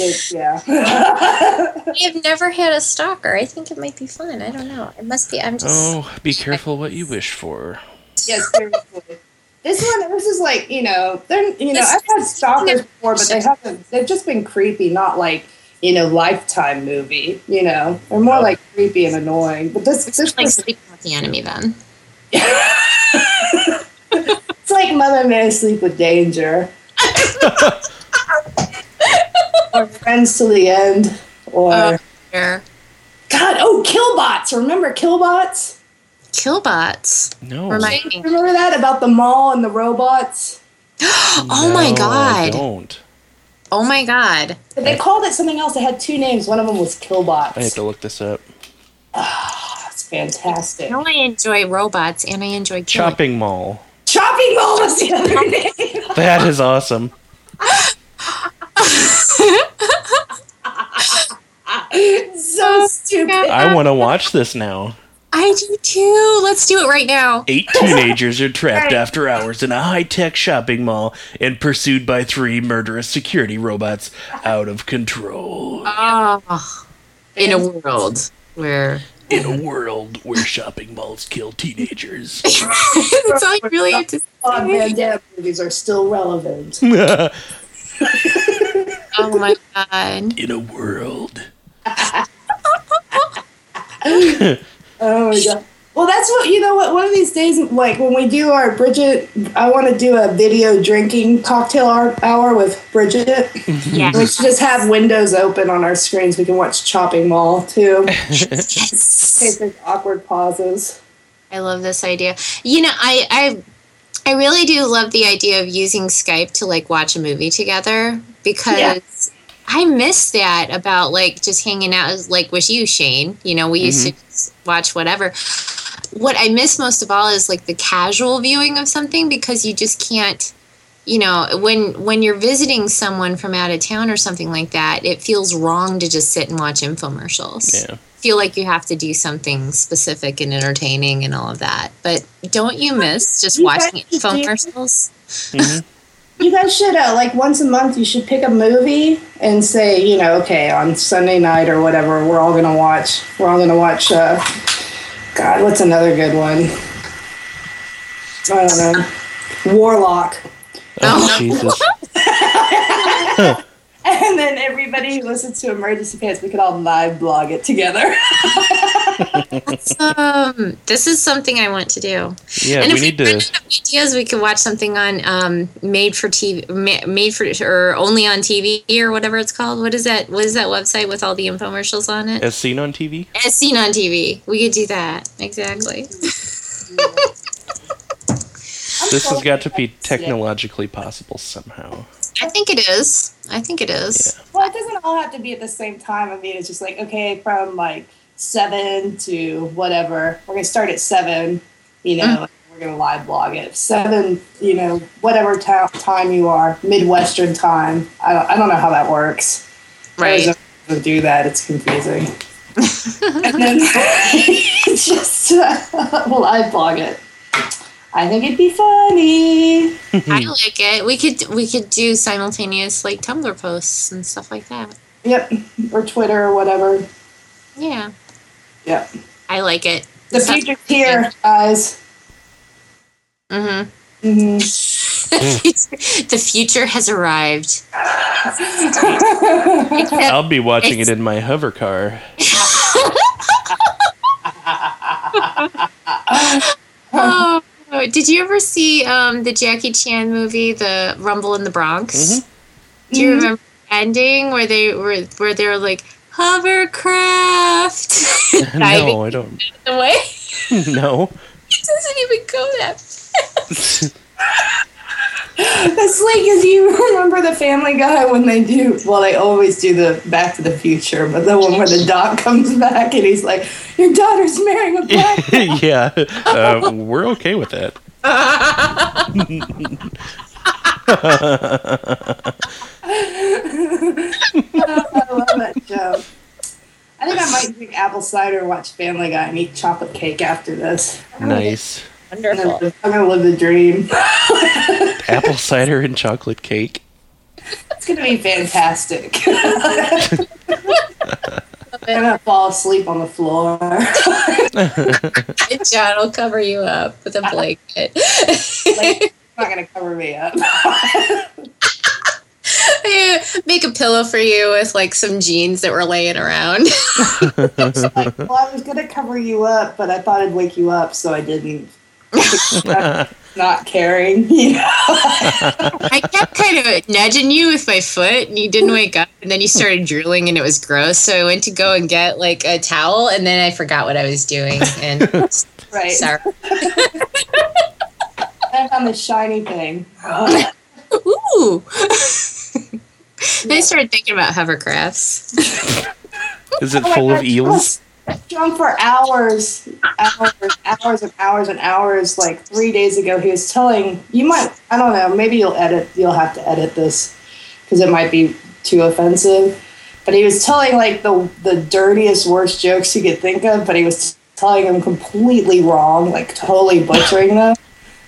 With- yeah. I have never had a stalker. I think it might be fun. I don't know. It must be. I'm just. Oh, be careful what you wish for. yes, seriously. This one, this is like you know, they're you know, I've had stalkers before, but they haven't. They've just been creepy, not like you know, lifetime movie. You know, they're more like creepy and annoying. But this, this like was, sleeping with the enemy then. it's like Mother May Sleep with Danger, or Friends to the End, or Oh. Here. God, oh, Killbots. Remember Killbots? Killbots. No. Remind me. Remember that about the mall and the robots? Oh my No, I god. don't. Oh my god. They called it something else. It had two names. One of them was Killbots. I have to look this up. Ah, That's fantastic. No, I enjoy robots and I enjoy killing. Chopping Mall. Chopping Mall was the other name. That is awesome. so stupid. I want to watch this now. I do too. Let's do it right now. Eight teenagers are trapped Right. after hours in a high tech shopping mall and pursued by three murderous security robots out of control. Oh, in a world where In a world where shopping malls kill teenagers. that's all you really have to Claude Van say. Damme movies are still relevant. In Oh my god. In a world. Oh my god. Well, that's what you know. What one of these days, like when we do our Bridget, I want to do a video drinking cocktail hour, hour with Bridget. Yeah. We should just have windows open on our screens. We can watch Chopping Mall too. Yes. Take those awkward pauses. I love this idea. You know, I, I I really do love the idea of using Skype to like watch a movie together because Yeah. I miss that about like just hanging out like with you, Shane. You know, we used to mm-hmm. watch whatever. What I miss most of all is like the casual viewing of something because you just can't you know when when you're visiting someone from out of town or something like that it feels wrong to just sit and watch infomercials Yeah. feel like you have to do something specific and entertaining and all of that. But don't you miss just You watching infomercials phone do- commercials? You guys should uh, like once a month. You should pick a movie and say, you know, okay, on Sunday night or whatever, we're all gonna watch. We're all gonna watch. Uh, God, what's another good one? I don't know. Warlock. Oh, Jesus. And then everybody who listens to Emergency Pants, we could all live blog it together. Um, this is something I want to do. Yeah, and we if need we to. run out of ideas, we could watch something on um, made for TV, made for or only on TV or whatever it's called. What is that? What is that website with all the infomercials on it? As seen on TV? As seen on TV. We could do that exactly. This has got to be technologically possible somehow. I think it is. I think it is. Well, it doesn't all have to be at the same time. I mean, it's just like okay, from like seven to whatever. We're gonna start at seven. You know, we're gonna live blog it. Seven, you know, whatever ta- time you are, Midwestern time. I don't, I don't know how that works. Right. Arizona doesn't do that. It's confusing. and then just uh, live blog it. I think it'd be funny. I like it. We could we could do simultaneous like Tumblr posts and stuff like that. Yep, or Twitter or whatever. Yeah, Yep. I like it. The future's here, guys. Mm-hmm. hmm the future has arrived. I'll be watching it in my hover car. Oh, did you ever see um, the Jackie Chan movie, The Rumble in the Bronx? Mhm. Do you remember the ending where they were where they were like hovercraft no, I don't. the way? No. It doesn't even go that. It's like, as you remember the Family Guy when they do, well, they always do the Back to the Future, but the one where the doc comes back and he's like, Your daughter's marrying a black guy. yeah, uh, we're okay with that. I love that show. I think I might drink apple cider, watch Family Guy, and eat chocolate cake after this. Nice. I'm gonna, live, I'm gonna live the dream. Apple cider and chocolate cake. It's gonna be fantastic. I'm gonna fall asleep on the floor. And John will cover you up with a blanket. like, it's not gonna cover me up. Yeah, Make a pillow for you with like some jeans that were laying around. well, I was gonna cover you up, but I thought I'd wake you up, so I didn't. not caring, you know. I kept kind of nudging you with my foot, and you didn't wake up. And then you started drooling, and it was gross. So I went to go and get like a towel, and then I forgot what I was doing. And Right. sorry. I found the shiny thing. Ooh. then I started thinking about hovercrafts. Is it Oh my full of God, eels? Drunk for hours, hours, hours and hours and hours. Like three days ago, he was telling you might. I don't know. Maybe you'll edit. You'll have to edit this because it might be too offensive. But he was telling like the the dirtiest, worst jokes you could think of. But he was telling them completely wrong, like totally butchering them.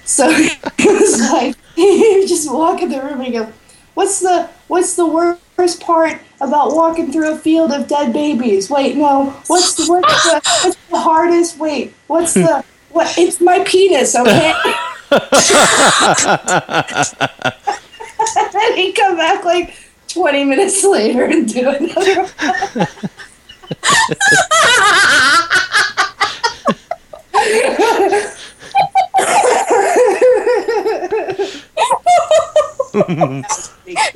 So he was like, he just walk in the room and go, "What's the what's the worst part about walking through a field of dead babies. Wait, no. What's the, what's the, what's the hardest? Wait, what's the what? It's my penis. Okay. and he come back like twenty minutes later and do another. One.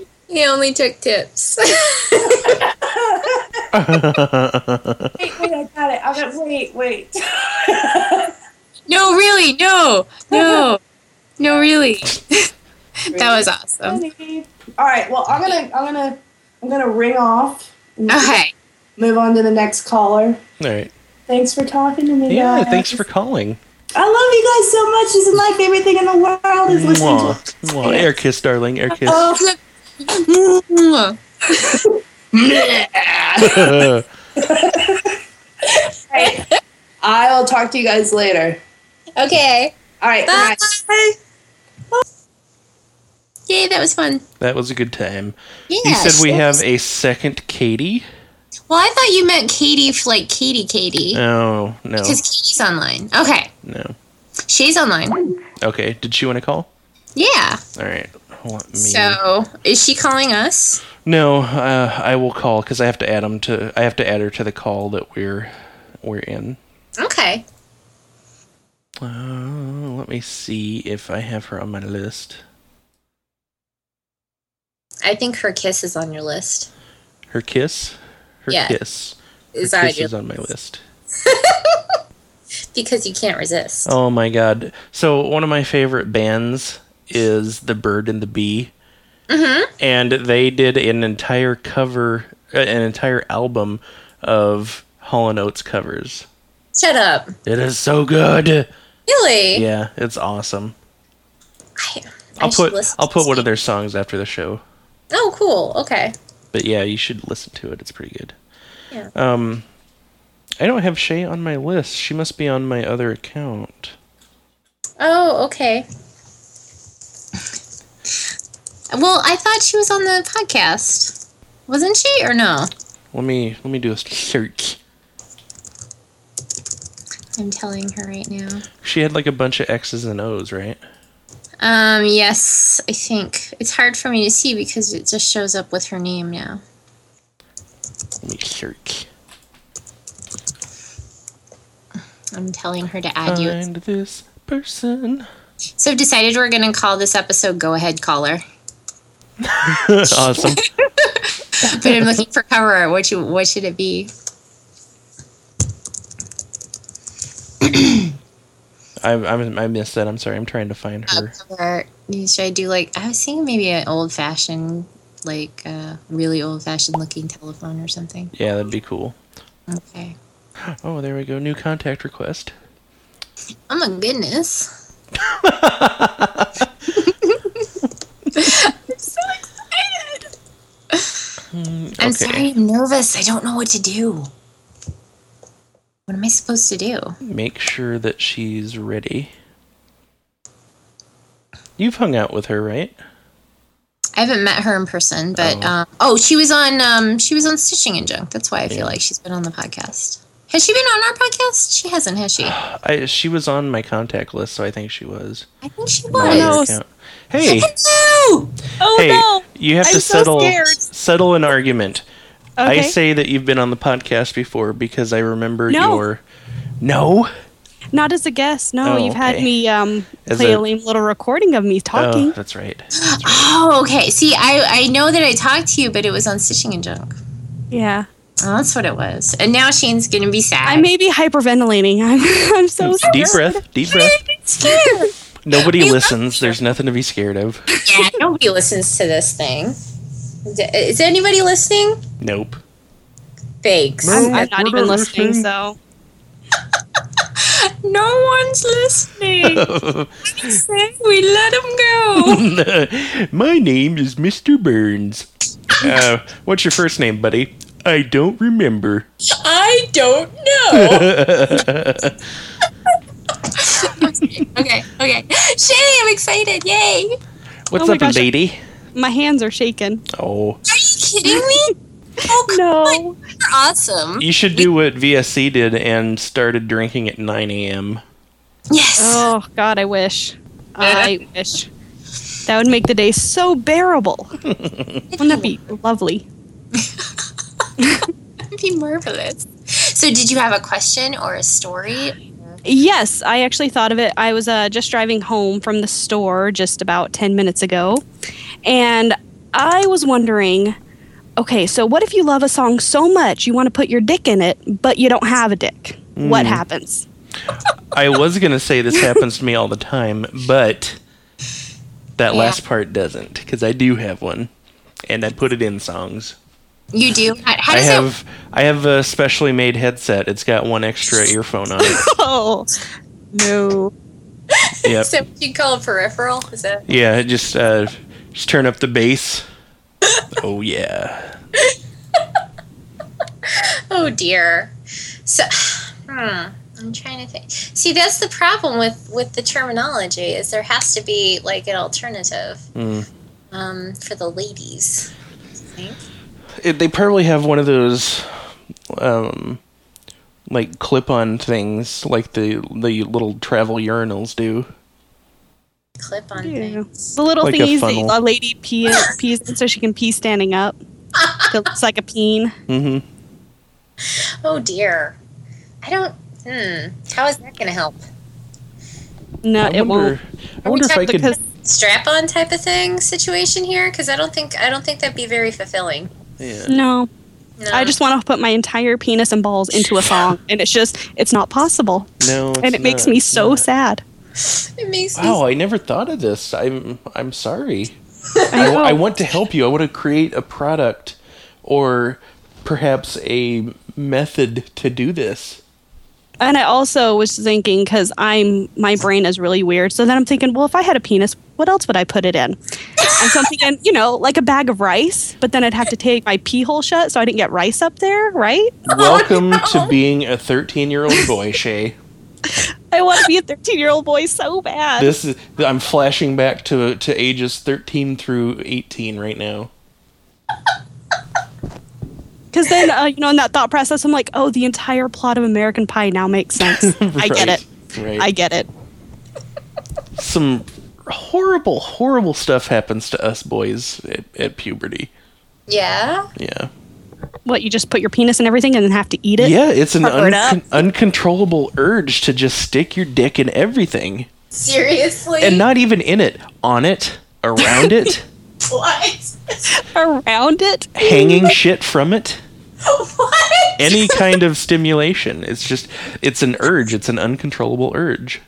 He only took tips. wait, wait, I got it. I got wait, wait. no, really, no, no, no, really. that was awesome. All right. Well, I'm gonna, I'm gonna, I'm gonna ring off. and Okay. Move on to the next caller. All right. Thanks for talking to me, Yeah, guys. thanks for calling. I love you guys so much. This is my favorite thing in the world is listening Mwah. to. Mwah. Air kiss, darling. Air kiss. Oh, I'll talk to you guys later. Okay. All right. Bye. Bye. Yay, that was fun. that was a good time. Yeah. you said we have a second Katie? Well, I thought you meant Katie, for like Katie, Katie, Oh, no. because Katie's online. Okay, No. she's online. Okay. Did she want to call? Yeah. All right. Let me. So is she calling us? No, uh, I will call because I have to add them to. I have to add her to the call that we're we're in. Okay. Uh, let me see if I have her on my list. I think her kiss is on your list. Her kiss. Her Yeah. kiss. Her Is kiss is on my list. because you can't resist. Oh my god! So one of my favorite bands is the Bird and the Bee, Mm-hmm. and they did an entire cover, uh, an entire album of Hall and Oates covers. Shut up. It is so good. Really? Yeah, it's awesome. I, I I'll put I'll put one of their songs after the show. Oh, cool. Okay. But yeah, you should listen to it. It's pretty good. Yeah. Um, I don't have Shay on my list. She must be on my other account. Oh, okay. Well, I thought she was on the podcast. Wasn't she or no? Let me let me do a search. I'm telling her right now. She had like a bunch of X's and O's, right? Um, yes, I think. It's hard for me to see because it just shows up with her name now. Let me search. I'm telling her to add you. Find this person. So I've decided we're gonna call this episode Go Ahead Caller. awesome. But I'm looking for cover art. What you what should it be? I, I I missed that. I'm sorry. I'm trying to find Uh, her. cover art. Should I do like I was thinking maybe an old fashioned, like uh, really old fashioned looking telephone or something. Yeah, that'd be cool. Okay. Oh, there we go. New contact request. Oh my goodness. I'm so excited. I'm sorry, I'm nervous. I don't know what to do. What am I supposed to do? Make sure that she's ready. You've hung out with her, right? I haven't met her in person, but Oh. um, oh, she was on um, she was on Stitching and Junk. That's why I feel like she's been on the podcast. Has she been on our podcast? She hasn't, has she? I she was on my contact list, so I think she was. I think she was. other no. Hey, Hello! Oh hey, no! you have I'm to so settle scared. settle an argument. I say that you've been on the podcast before because I remember No. your No. Not as a guest. No, Oh, you've had me um, play a, a- lame little recording of me talking. Oh, that's right. Oh, okay. See, I I know that I talked to you, but it was on Stitching and Junk. yeah. Oh, that's what it was. And now Shane's gonna be sad. I may be hyperventilating. I'm, I'm so scared. Deep breath. Deep breath. scared. Nobody We listens. There's nothing to be scared of. yeah, nobody listens to this thing. Is anybody listening? Nope. Thanks. I'm, I'm not even listening, listening. so. No one's listening. Say we let him go. My name is Mr. Burns. Uh, what's your first name, buddy? I don't remember. I don't know. okay, okay. Shay, I'm excited. Yay. What's Oh up, gosh. lady? My hands are shaking. Oh, Are you kidding me? Oh, No. on. You're awesome. you should do what VSC did and started drinking at 9 a.m. Yes. Oh, God, I wish. I wish. That would make the day so bearable. Wouldn't that be lovely? That'd be marvelous. So, did you have a question or a story? Yes, I actually thought of it. I was uh, just driving home from the store just about 10 minutes ago, And I was wondering, okay, so what if you love a song so much you want to put your dick in it, but you don't have a dick? What Hmm. happens? I was gonna say this happens to me all the time, but that Yeah. last part doesn't because I do have one, and I put it in songs. You do. How, how I does have I have a specially made headset. It's got one extra earphone on it. Oh, no. it? Yep. So you call it peripheral? Is that? Yeah, just uh, just turn up the bass. Oh yeah. Oh dear. So, hmm. I'm trying to think. See, that's the problem with with the terminology is there has to be like an alternative Mm. um, for the ladies. I think. It, they probably have one of those, um, like clip-on things, like the the little travel urinals do. Clip on Yeah. things. The little Like a thingies funnel. that a lady pee, pees in so she can pee standing up. It looks like a peen. hmm Oh dear. I don't. Hmm. How is that going to help? No, I it won't. I wonder if I could. Because Strap on type of thing situation here because I don't think I don't think that'd be very fulfilling. Yeah. no, No. I just want to put my entire penis and balls into a song, and it's just it's not possible, No. and it's it makes me so sad. it makes Wow, me. I never thought of this. I'm I'm sorry. I I. I want to help you. I want to create a product or perhaps a method to do this. And I also was thinking because I'm my brain is really weird. So then I'm thinking, well, if I had a penis, what else would I put it in? And so I'm thinking, you know, like a bag of rice, but then I'd have to take my pee hole shut so I didn't get rice up there, right? Welcome to being a 13 year old boy, Shay. I want to be a 13 year old boy so bad. This is I'm flashing back to to ages 13 through 18 right now. Because then, uh, you know, in that thought process, I'm like, oh, the entire plot of American Pie now makes sense. I get it. Right. I get it. Some horrible, horrible stuff happens to us boys at, at puberty. Yeah. Yeah. What, you just put your penis in everything and then have to eat it? Yeah, it's an Cover it uncontrollable urge to just stick your dick in everything. Seriously. And not even in it, on it, around it, what? Around it? hanging shit from it. what? Any kind of stimulation. It's just, it's an urge. It's an uncontrollable urge.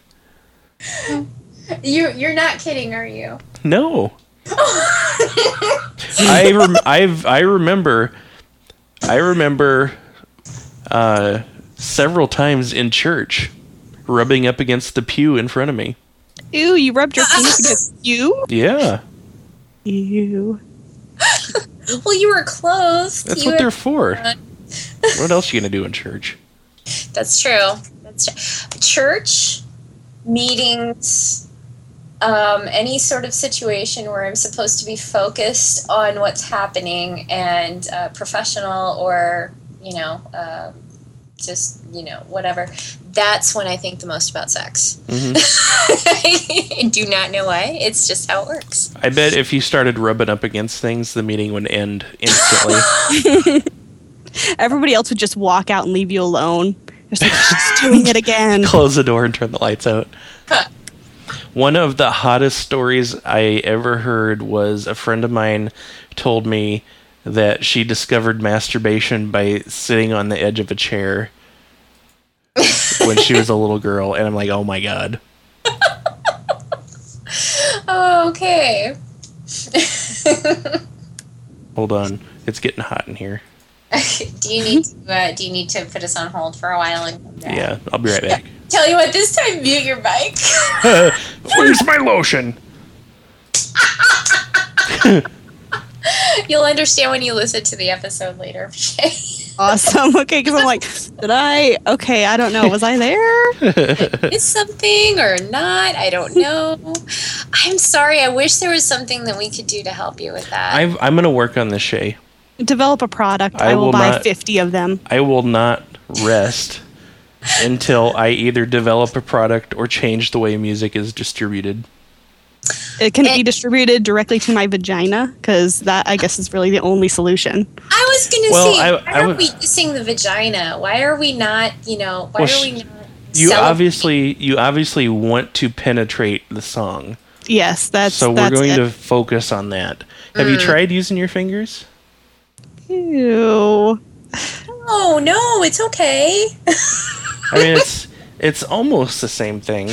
You you're not kidding, are you? No. I rem- I've I remember I remember uh, several times in church rubbing up against the pew in front of me. Ew, you rubbed your penis against you? Yeah, Ew. Well, you were close. that's you what they're for. What else are you gonna do in church? That's true. That's true. Church meetings, um, any sort of situation where I'm supposed to be focused on what's happening and uh, professional or you know um just you know whatever. That's when I think the most about sex. Mhm. I do not know why. It's just how it works. I bet if you started rubbing up against things, the meeting would end instantly. Everybody else would just walk out and leave you alone. It's like, she's doing it again. Close the door and turn the lights out. One of the hottest stories I ever heard was a friend of mine told me that she discovered masturbation by sitting on the edge of a chair when she was a little girl. And I'm like, oh my god. okay. Hold on. It's getting hot in here. do you need to uh, do you need to put us on hold for a while and? Yeah, I'll be right back. Tell you what, this time mute your mic. Where's my lotion? You'll understand when you listen to the episode later. Awesome. Okay, because I'm like, did I? Okay, I don't know. Was I there? Is something or not? I don't know. I'm sorry. I wish there was something that we could do to help you with that. I've, I'm going to work on this, Shay. Develop a product. I I, will, will buy not- 50 of them. I will not rest until I either develop a product or change the way music is distributed. It can It- be distributed directly to my vagina because that, I guess, is really the only solution. I was going to Well, say, I- why I are would- we using the vagina? Why are we not, you know, why Well, are we not? You celebrating- obviously you obviously want to penetrate the song. Yes, that's so we're that's going it. to focus on that. Have you mm. tried using your fingers? Ew. Oh no, it's okay. I mean, it's it's almost the same thing.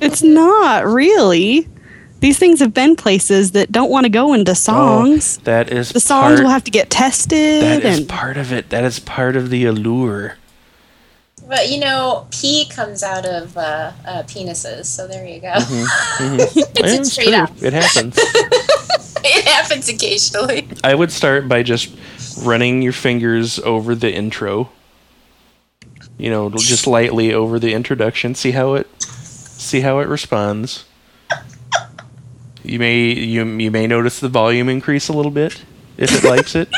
It's not really. These things have been places that don't want to go into songs. Oh, that is the songs part, will have to get tested. That is and part of it. That is part of the allure. But you know, pee comes out of uh, uh, penises, so there you go. Mhm. it's Yeah, a it's straight up. It happens. It happens occasionally. I would start by just running your fingers over the intro. You know, just lightly over the introduction. See how it see how it responds. You may you you may notice the volume increase a little bit if it likes it.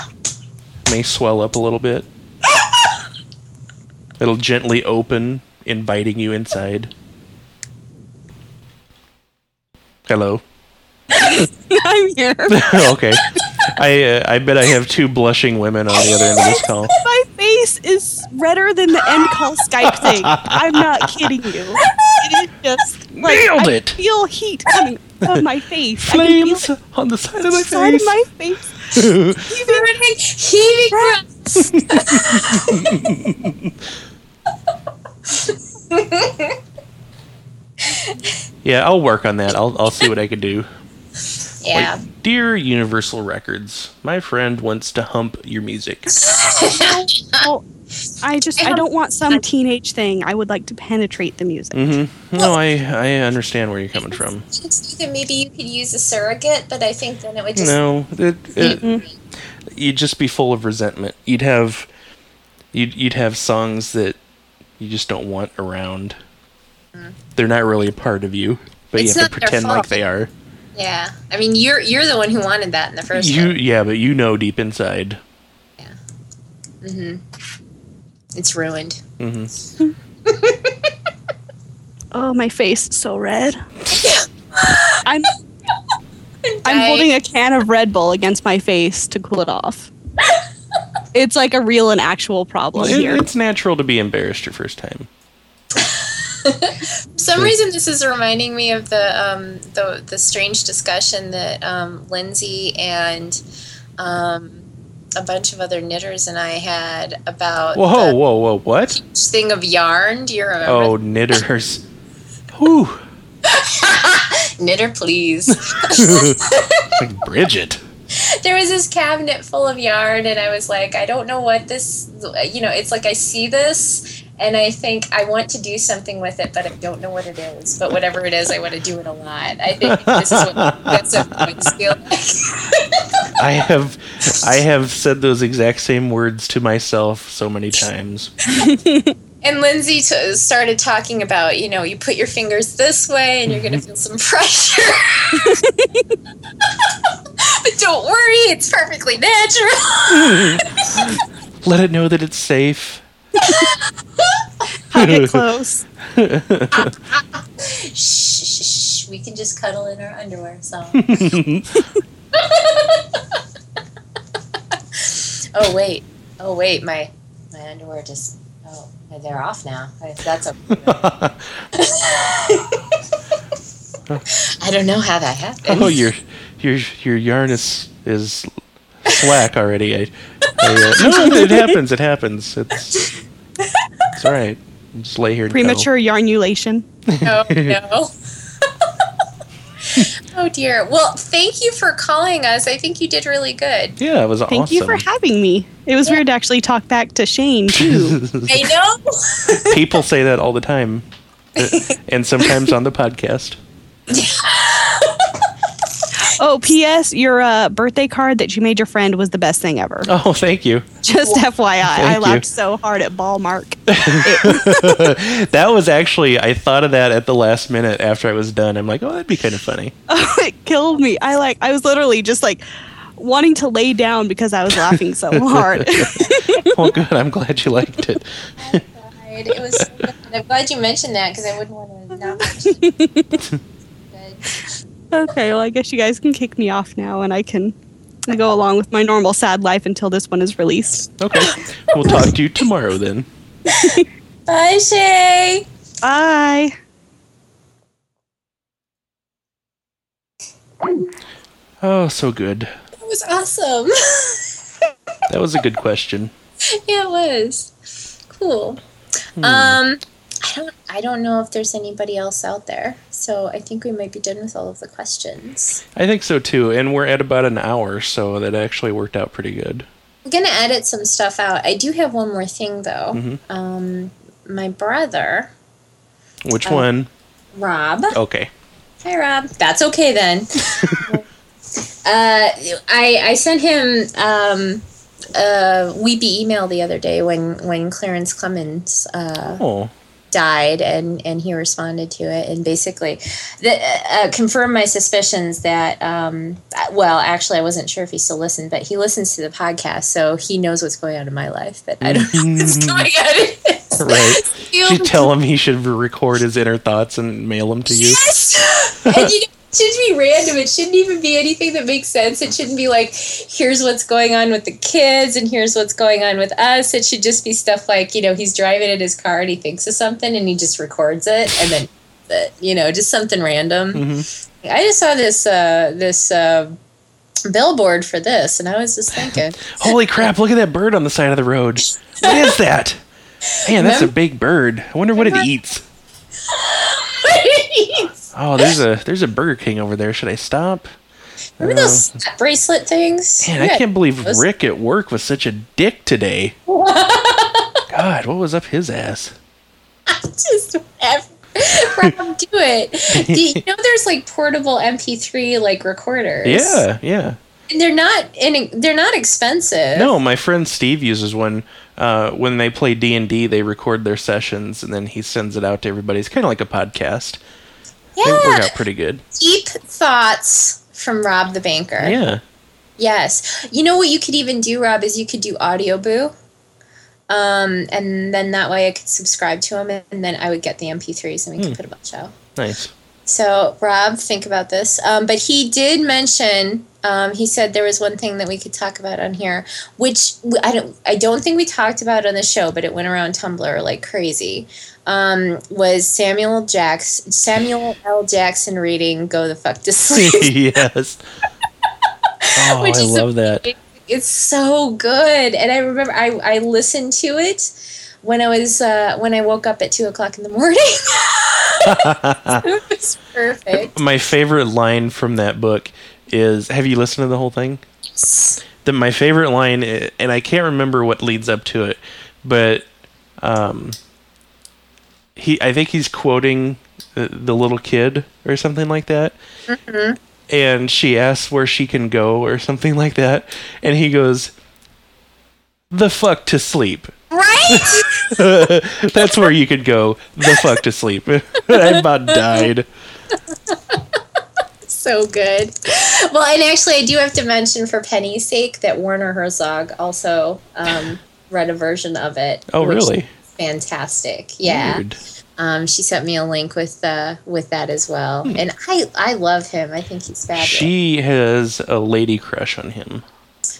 may swell up a little bit. It'll gently open, inviting you inside. Hello. I'm here. okay. I uh, I bet I have two blushing women on the other end of this call. My face is redder than the end call Skype thing. I'm not kidding you. It is just like Nailed I it. feel heat coming on my face. I can feel Flames on the side of my the side of face. my face. Heaving, heaving breaths. yeah, I'll work on that. I'll I'll see what I can do. Yeah. Like, dear Universal Records, my friend wants to hump your music. Well, I just I don't want some teenage thing. I would like to penetrate the music. Mm-hmm. No, I I understand where you're coming from. Just that maybe you could use a surrogate, but I think then it would just No, it, it, you'd just be full of resentment. You'd have you'd you'd have songs that you just don't want around. They're not really a part of you, but It's you have to pretend like they are. Yeah. I mean, you're you're the one who wanted that in the first You place. yeah, but you know deep inside. Yeah. Mm-hmm. It's ruined. hmm Oh, my face is so red. I'm I'm holding a can of Red Bull against my face to cool it off. It's like a real and actual problem it- here. it's natural to be embarrassed your first time. For some reason, this is reminding me of the um, the the strange discussion that um, Lindsay and um, a bunch of other knitters and I had about Whoa, whoa, whoa! What? thing of yarn. Do you remember? Oh, knitters. Whew. Knitter, please. like Bridget. there was this cabinet full of yarn, and I was like, I don't know what this. You know, it's like I see this. And I think I want to do something with it, but I don't know what it is. But whatever it is, I want to do it a lot. I think this is what that's what feel like. I have, I have said those exact same words to myself so many times. And Lindsay t- started talking about, you know, you put your fingers this way and you're going to mm-hmm. feel some pressure. but don't worry, it's perfectly natural. Let it know that it's safe. It close. shh, shh, shh, we can just cuddle in our underwear. So. oh wait, oh wait, my my underwear just oh they're off now. That's a. I don't know how that happened. Oh, your, your, your yarn is is slack already. I, I, uh, no, it happens. It happens. It's, it's all right. Just lay here. Premature yarnulation. Oh no. oh dear. Well, thank you for calling us. I think you did really good. Yeah, it was awesome. Thank awesome. you for having me. It was weird to actually talk back to Shane too. I know. People say that all the time, and sometimes on the podcast. Oh, P.S. Your uh, birthday card that you made your friend was the best thing ever. Oh, thank you. Just FYI, I Thank you. laughed so hard at ball mark. That was actually I thought of that at the last minute after I was done. I'm like, oh, that'd be kind of funny. Oh, it killed me. I like. I was literally just like wanting to lay down because I was laughing so hard. Well, good. I'm glad you liked it. It was. So. I'm glad you mentioned that because I wouldn't want to not mention. it. Good. okay, well, I guess you guys can kick me off now, and I can go along with my normal sad life until this one is released. Okay, we'll talk to you tomorrow then. Bye, Shay. Bye. Oh, so good. That was awesome. That was a good question. yeah, it was. Cool. Hmm. Um I don't I don't know if there's anybody else out there. So I think we might be done with all of the questions. I think so too, and we're at about an hour, so that actually worked out pretty good. I'm gonna edit some stuff out. I do have one more thing though. Mm-hmm. Um my brother, Which Oh. one? Rob. Okay. Hi, Rob. That's okay then. uh, I I sent him um, a weepy email the other day when when Clarence Clemons uh, Oh, died, and and he responded to it, and basically, the, uh, confirmed my suspicions that. Um, well, actually, I wasn't sure if he still listened, but he listens to the podcast, so he knows what's going on in my life. But I don't know what's going on. in right. You should tell him he should record his inner thoughts and mail them to you. Yes! and you know, it shouldn't be random. It shouldn't even be anything that makes sense. It shouldn't be like, here's what's going on with the kids and here's what's going on with us. It should just be stuff like, you know, he's driving in his car and he thinks of something and he just records it and then, uh, you know, just something random. Mm-hmm. I just saw this, uh, this, uh, billboard for this and I was just thinking, Holy crap! Look at that bird on the side of the road. What is that? Man, that's a big bird. I wonder what it eats. Oh, there's a there's a Burger King over there. Should I stop? remember those bracelet things? Man, I can't believe those. Rick at work was such a dick today. God, what was up his ass? just have Rob do it. Do you know there's like portable MP3 like recorders? Yeah, yeah. and they're not and they're not expensive. No, my friend Steve uses one. Uh, when they play D and D, they record their sessions and then he sends it out to everybody. It's kind of like a podcast. They work out pretty good. deep thoughts from Rob the banker. Yeah. Yes, you know what you could even do, Rob, is you could do Audioboo. Um, and then that way I could subscribe to him, and then I would get the MP3s, and we Hmm. could put a bunch out. Nice. So, Rob, think about this. Um, but he did mention. Um, he said there was one thing that we could talk about on here, which I don't. I don't think we talked about on the show, but it went around Tumblr like crazy. Um, was Samuel Jackson, Samuel L. Jackson reading "Go the fuck to sleep"? yes. Oh, I love that. it's so good, and I remember I, I listened to it when I was uh, when I woke up at two o'clock in the morning. it was perfect. My favorite line from that book is Have you listened to the whole thing? The, my favorite line, i- and I can't remember what leads up to it, but um, he, I think he's quoting the, the little kid or something like that. And she asks where she can go or something like that. And he goes, The fuck to sleep. Right? That's where you could go. The fuck to sleep. I about died. so good. Well, and actually, I do have to mention for Penny's sake that Werner Herzog also um, read a version of it. Oh, really? Fantastic. Yeah. Weird. Um, she sent me a link with uh, with that as well, and I I love him. I think he's fabulous. She has a lady crush on him.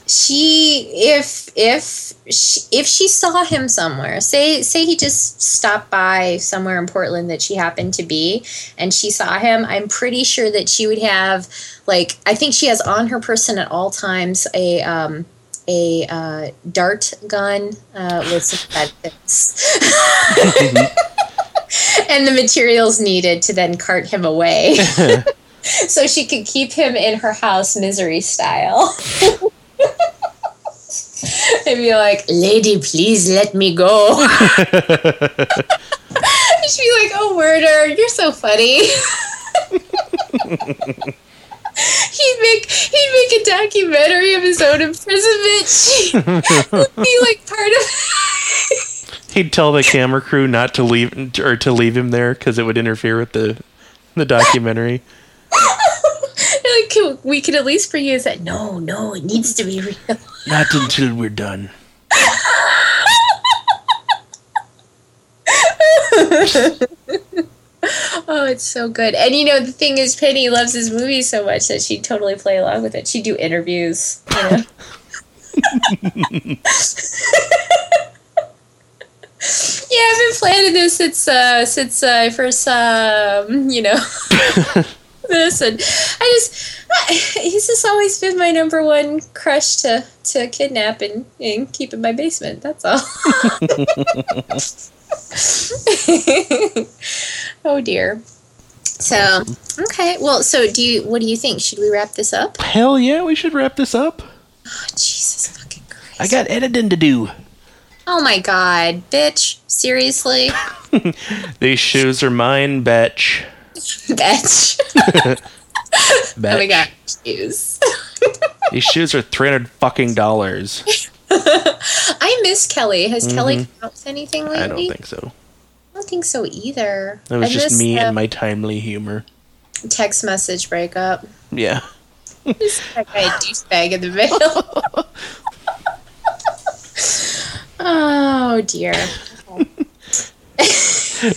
She if if she, if she saw him somewhere say say he just stopped by somewhere in portland that she happened to be and she saw him i'm pretty sure that she would have like i think she has on her person at all times a um a uh, dart gun uh, with some benefits and the materials needed to then cart him away. So she could keep him in her house misery style and be like, "Lady, please let me go." She'd be like, "Oh, murder! You're so funny." he'd make he'd make a documentary of his own imprisonment. Would be like part of. He'd tell the camera crew not to leave or to leave him there because it would interfere with the the documentary. Like, can- we could at least bring you is that. No, no, it needs to be real. Not until we're done. Oh, it's so good. And you know, the thing is, Penny loves this movie so much that she'd totally play along with it. She'd do interviews. You know? yeah, I've been planning this since uh, since I first saw, um, you know, this, and I just he's just always been my number one crush to to kidnap and, and keep in my basement. That's all. oh dear. So okay, well, so do you? What do you think? Should we wrap this up? Hell yeah, we should wrap this up. Oh, Jesus fucking Christ! I got editing to do. Oh my god, bitch! Seriously, These shoes are mine, bitch. Bitch! bitch. Oh my god, shoes. These shoes are three hundred fucking dollars. I miss Kelly. Has Kelly come out with anything lately? Mm-hmm. I don't think so. I don't think so either. That was I just me and my timely humor. text message breakup. Yeah. Just that guy douchebag in the middle. oh dear.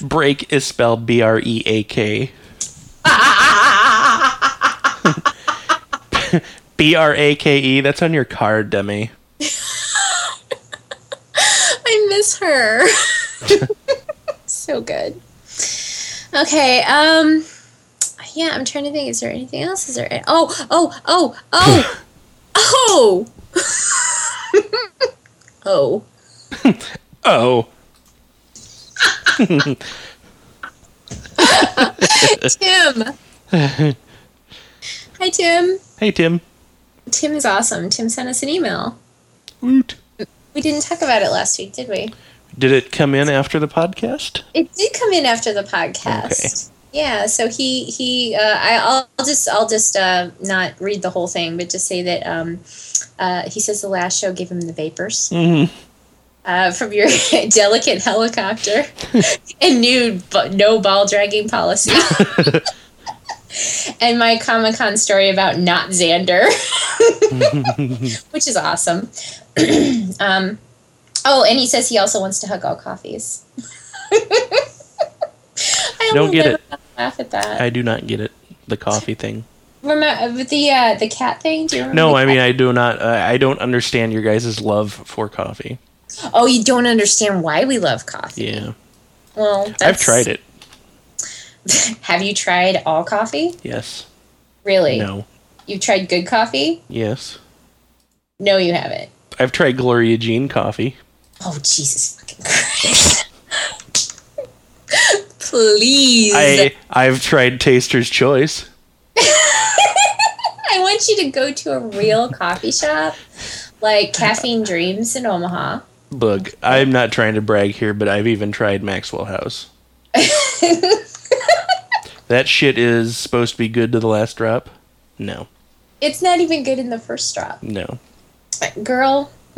Break is spelled B R E A K. B R A K E. That's on your card, dummy. I miss her. so good. Okay, um yeah, I'm trying to think. Is there anything else? Is there oh, oh, oh, oh, oh. oh. Oh. Tim. Hi Tim. Hey, Tim. Tim is awesome. Tim sent us an email. Woot. We didn't talk about it last week, did we? Did it come in after the podcast? It did come in after the podcast. Yeah, so he he uh, I, I'll just I'll just uh, not read the whole thing, but just say that um, uh, he says the last show gave him the vapors Mm-hmm. Uh, from your delicate helicopter and new no ball dragging policy, and my Comic Con story about not Xander, which is awesome. um, oh, and he says he also wants to hug all coffees. I Don't get it. Laugh at that. I do not get it. The coffee thing. Remember the uh, the cat thing? Do you remember? No, I mean cat- I do not. Uh, I don't understand your guys' love for coffee. Oh, you don't understand why we love coffee. Yeah, Well, I've tried it. Have you tried all coffee? Yes. Really? No. You've tried good coffee? Yes. No, you haven't. I've tried Gloria Jean coffee. Oh Jesus fucking Christ! Please, I I've tried Taster's Choice. I want you to go to a real coffee shop like Caffeine Dreams in Omaha. Bug. I'm not trying to brag here, but I've even tried Maxwell House. That shit is supposed to be good to the last drop. No, It's not even good in the first drop. no. Girl.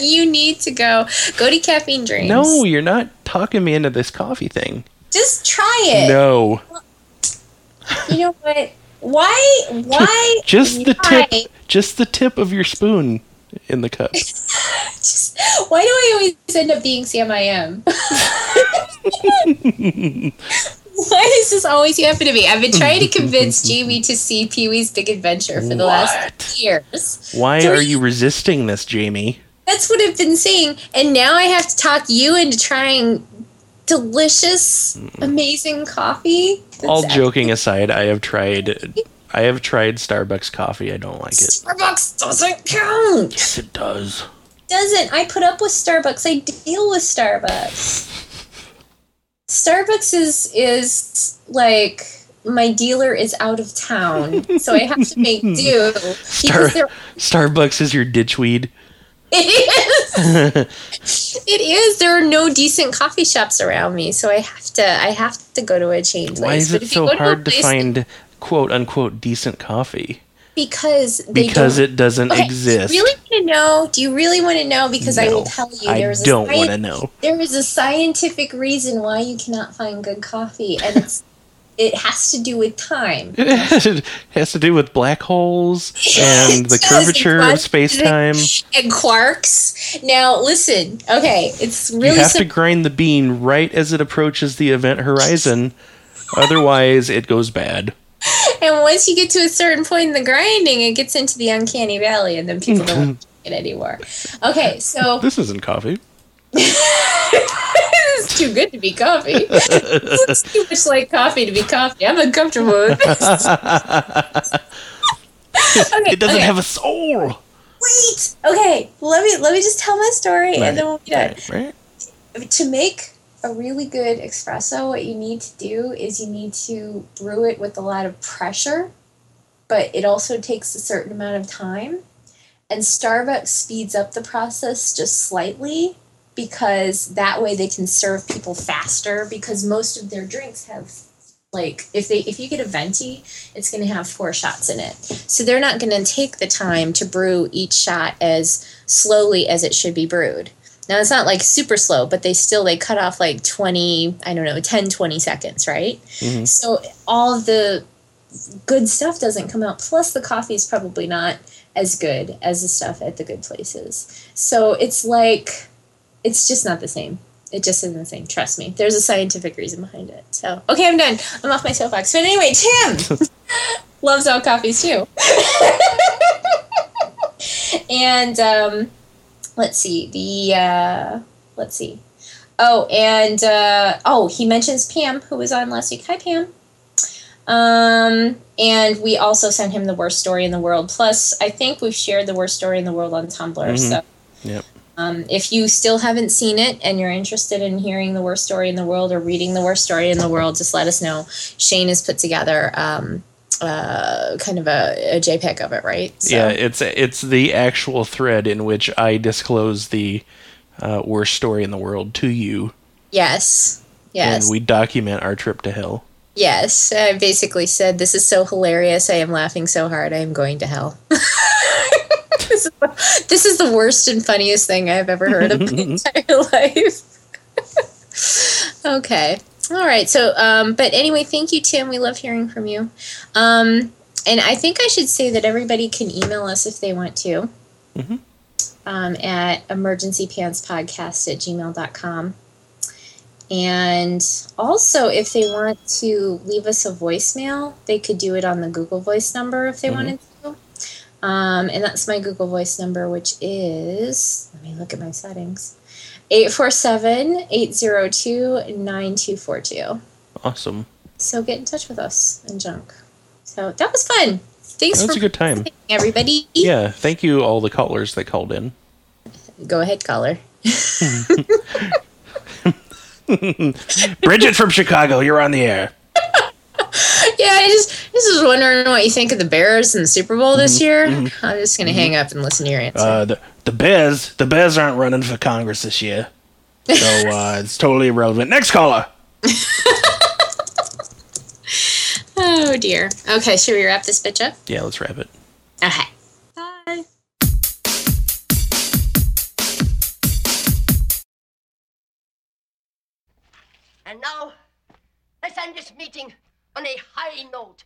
you need to go. Go to Caffeine Dreams. No, you're not talking me into this coffee thing. Just try it. No, You know what? Why? Why? just the why- tip, just the tip of your spoon in the cup. Just, why do I always end up being Sam I am? Why does this always happen to me? I've been trying to convince Jamie to see Pee Wee's Big Adventure for the What? last years. Why Three- are you resisting this, Jamie? That's what I've been saying. And now I have to talk you into trying delicious, amazing coffee. That's All joking aside, I have tried. I have tried Starbucks coffee. I don't like it. Starbucks doesn't count. Yes, it does. Doesn't. I put up with Starbucks. I deal with Starbucks. Starbucks is is like my dealer is out of town, so I have to make do Star- Starbucks is your ditchweed. It is. it is. There are no decent coffee shops around me, so I have to. I have to go to a chain place. Why is it you so hard to place- find quote unquote decent coffee? Because they Because it doesn't Okay, exist. Really want to know? Do you really want to know? Because I will tell you. I There is a don't scien- want to know. There is a scientific reason why you cannot find good coffee, and it's it has to do with time. it has to do with black holes and the curvature of space time. and quarks. Now, listen. Okay, it's really. You have to grind the bean right as it approaches the event horizon. Otherwise, it goes bad. and once you get to a certain point in the grinding, it gets into the uncanny valley, and then people don't want to drink it anymore. Okay, so This isn't coffee. too good to be coffee. it looks too much like coffee to be coffee. I'm uncomfortable with this. Okay, it doesn't okay. have a soul. Wait. Okay. Let me let me just tell my story, Right, and then we'll be done. right, right. to make a really good espresso, what you need to do is you need to brew it with a lot of pressure, but it also takes a certain amount of time. And Starbucks speeds up the process just slightly because that way they can serve people faster because most of their drinks have like if they if you get a venti it's going to have four shots in it so they're not going to take the time to brew each shot as slowly as it should be brewed now it's not like super slow, but they still they cut off like 20, I don't know, 10 20 seconds, right? Mhm. So all the good stuff doesn't come out. Plus the coffee is probably not as good as the stuff at the good places. So it's like it's just not the same. It just isn't the same. Trust me. There's a scientific reason behind it. So okay, I'm done. I'm off my soapbox. But anyway, Tim loves all coffees too. and um let's see the uh let's see oh and uh oh he mentions pam who was on last week hi pam um and we also sent him the worst story in the world plus i think we've shared the worst story in the world on tumblr Mhm. so Yep. Um, if you still haven't seen it and you're interested in hearing the worst story in the world or reading the worst story in the world, just let us know. Shane has put together um, uh, kind of a, a JPEG of it, right? So- Yeah, it's it's the actual thread in which I disclose the uh, worst story in the world to you, Yes. Yes. and we document our trip to hell. yes. I basically said, This is so hilarious. I am laughing so hard. I am going to hell. this, is the, this is the worst and funniest thing I've ever heard in my entire life. okay. All right. So, um, but anyway, thank you, Tim. We love hearing from you. Um, and I think I should say that everybody can email us if they want to Mhm. um, at emergencypantspodcast at gmail.com. And also, if they want to leave us a voicemail, they could do it on the Google Voice number if they Mhm. wanted to. Um, and that's my Google Voice number, which is, let me look at my settings 847 802 9242. Awesome. So get in touch with us and junk. So that was fun. Thanks That was for a good time. everybody. Yeah, thank you all the callers that called in. Go ahead, caller. Bridget from Chicago, you're on the air. Yeah, I just just was wondering what you think of the Bears in the Super Bowl this year. I'm just gonna hang up and listen to your answer. Uh, the the Bears, the Bears aren't running for Congress this year, so uh, it's totally irrelevant. Next caller. oh dear. Okay, should we wrap this bitch up? Yeah, let's wrap it. Okay. Bye. And now, let's end this meeting on a high note.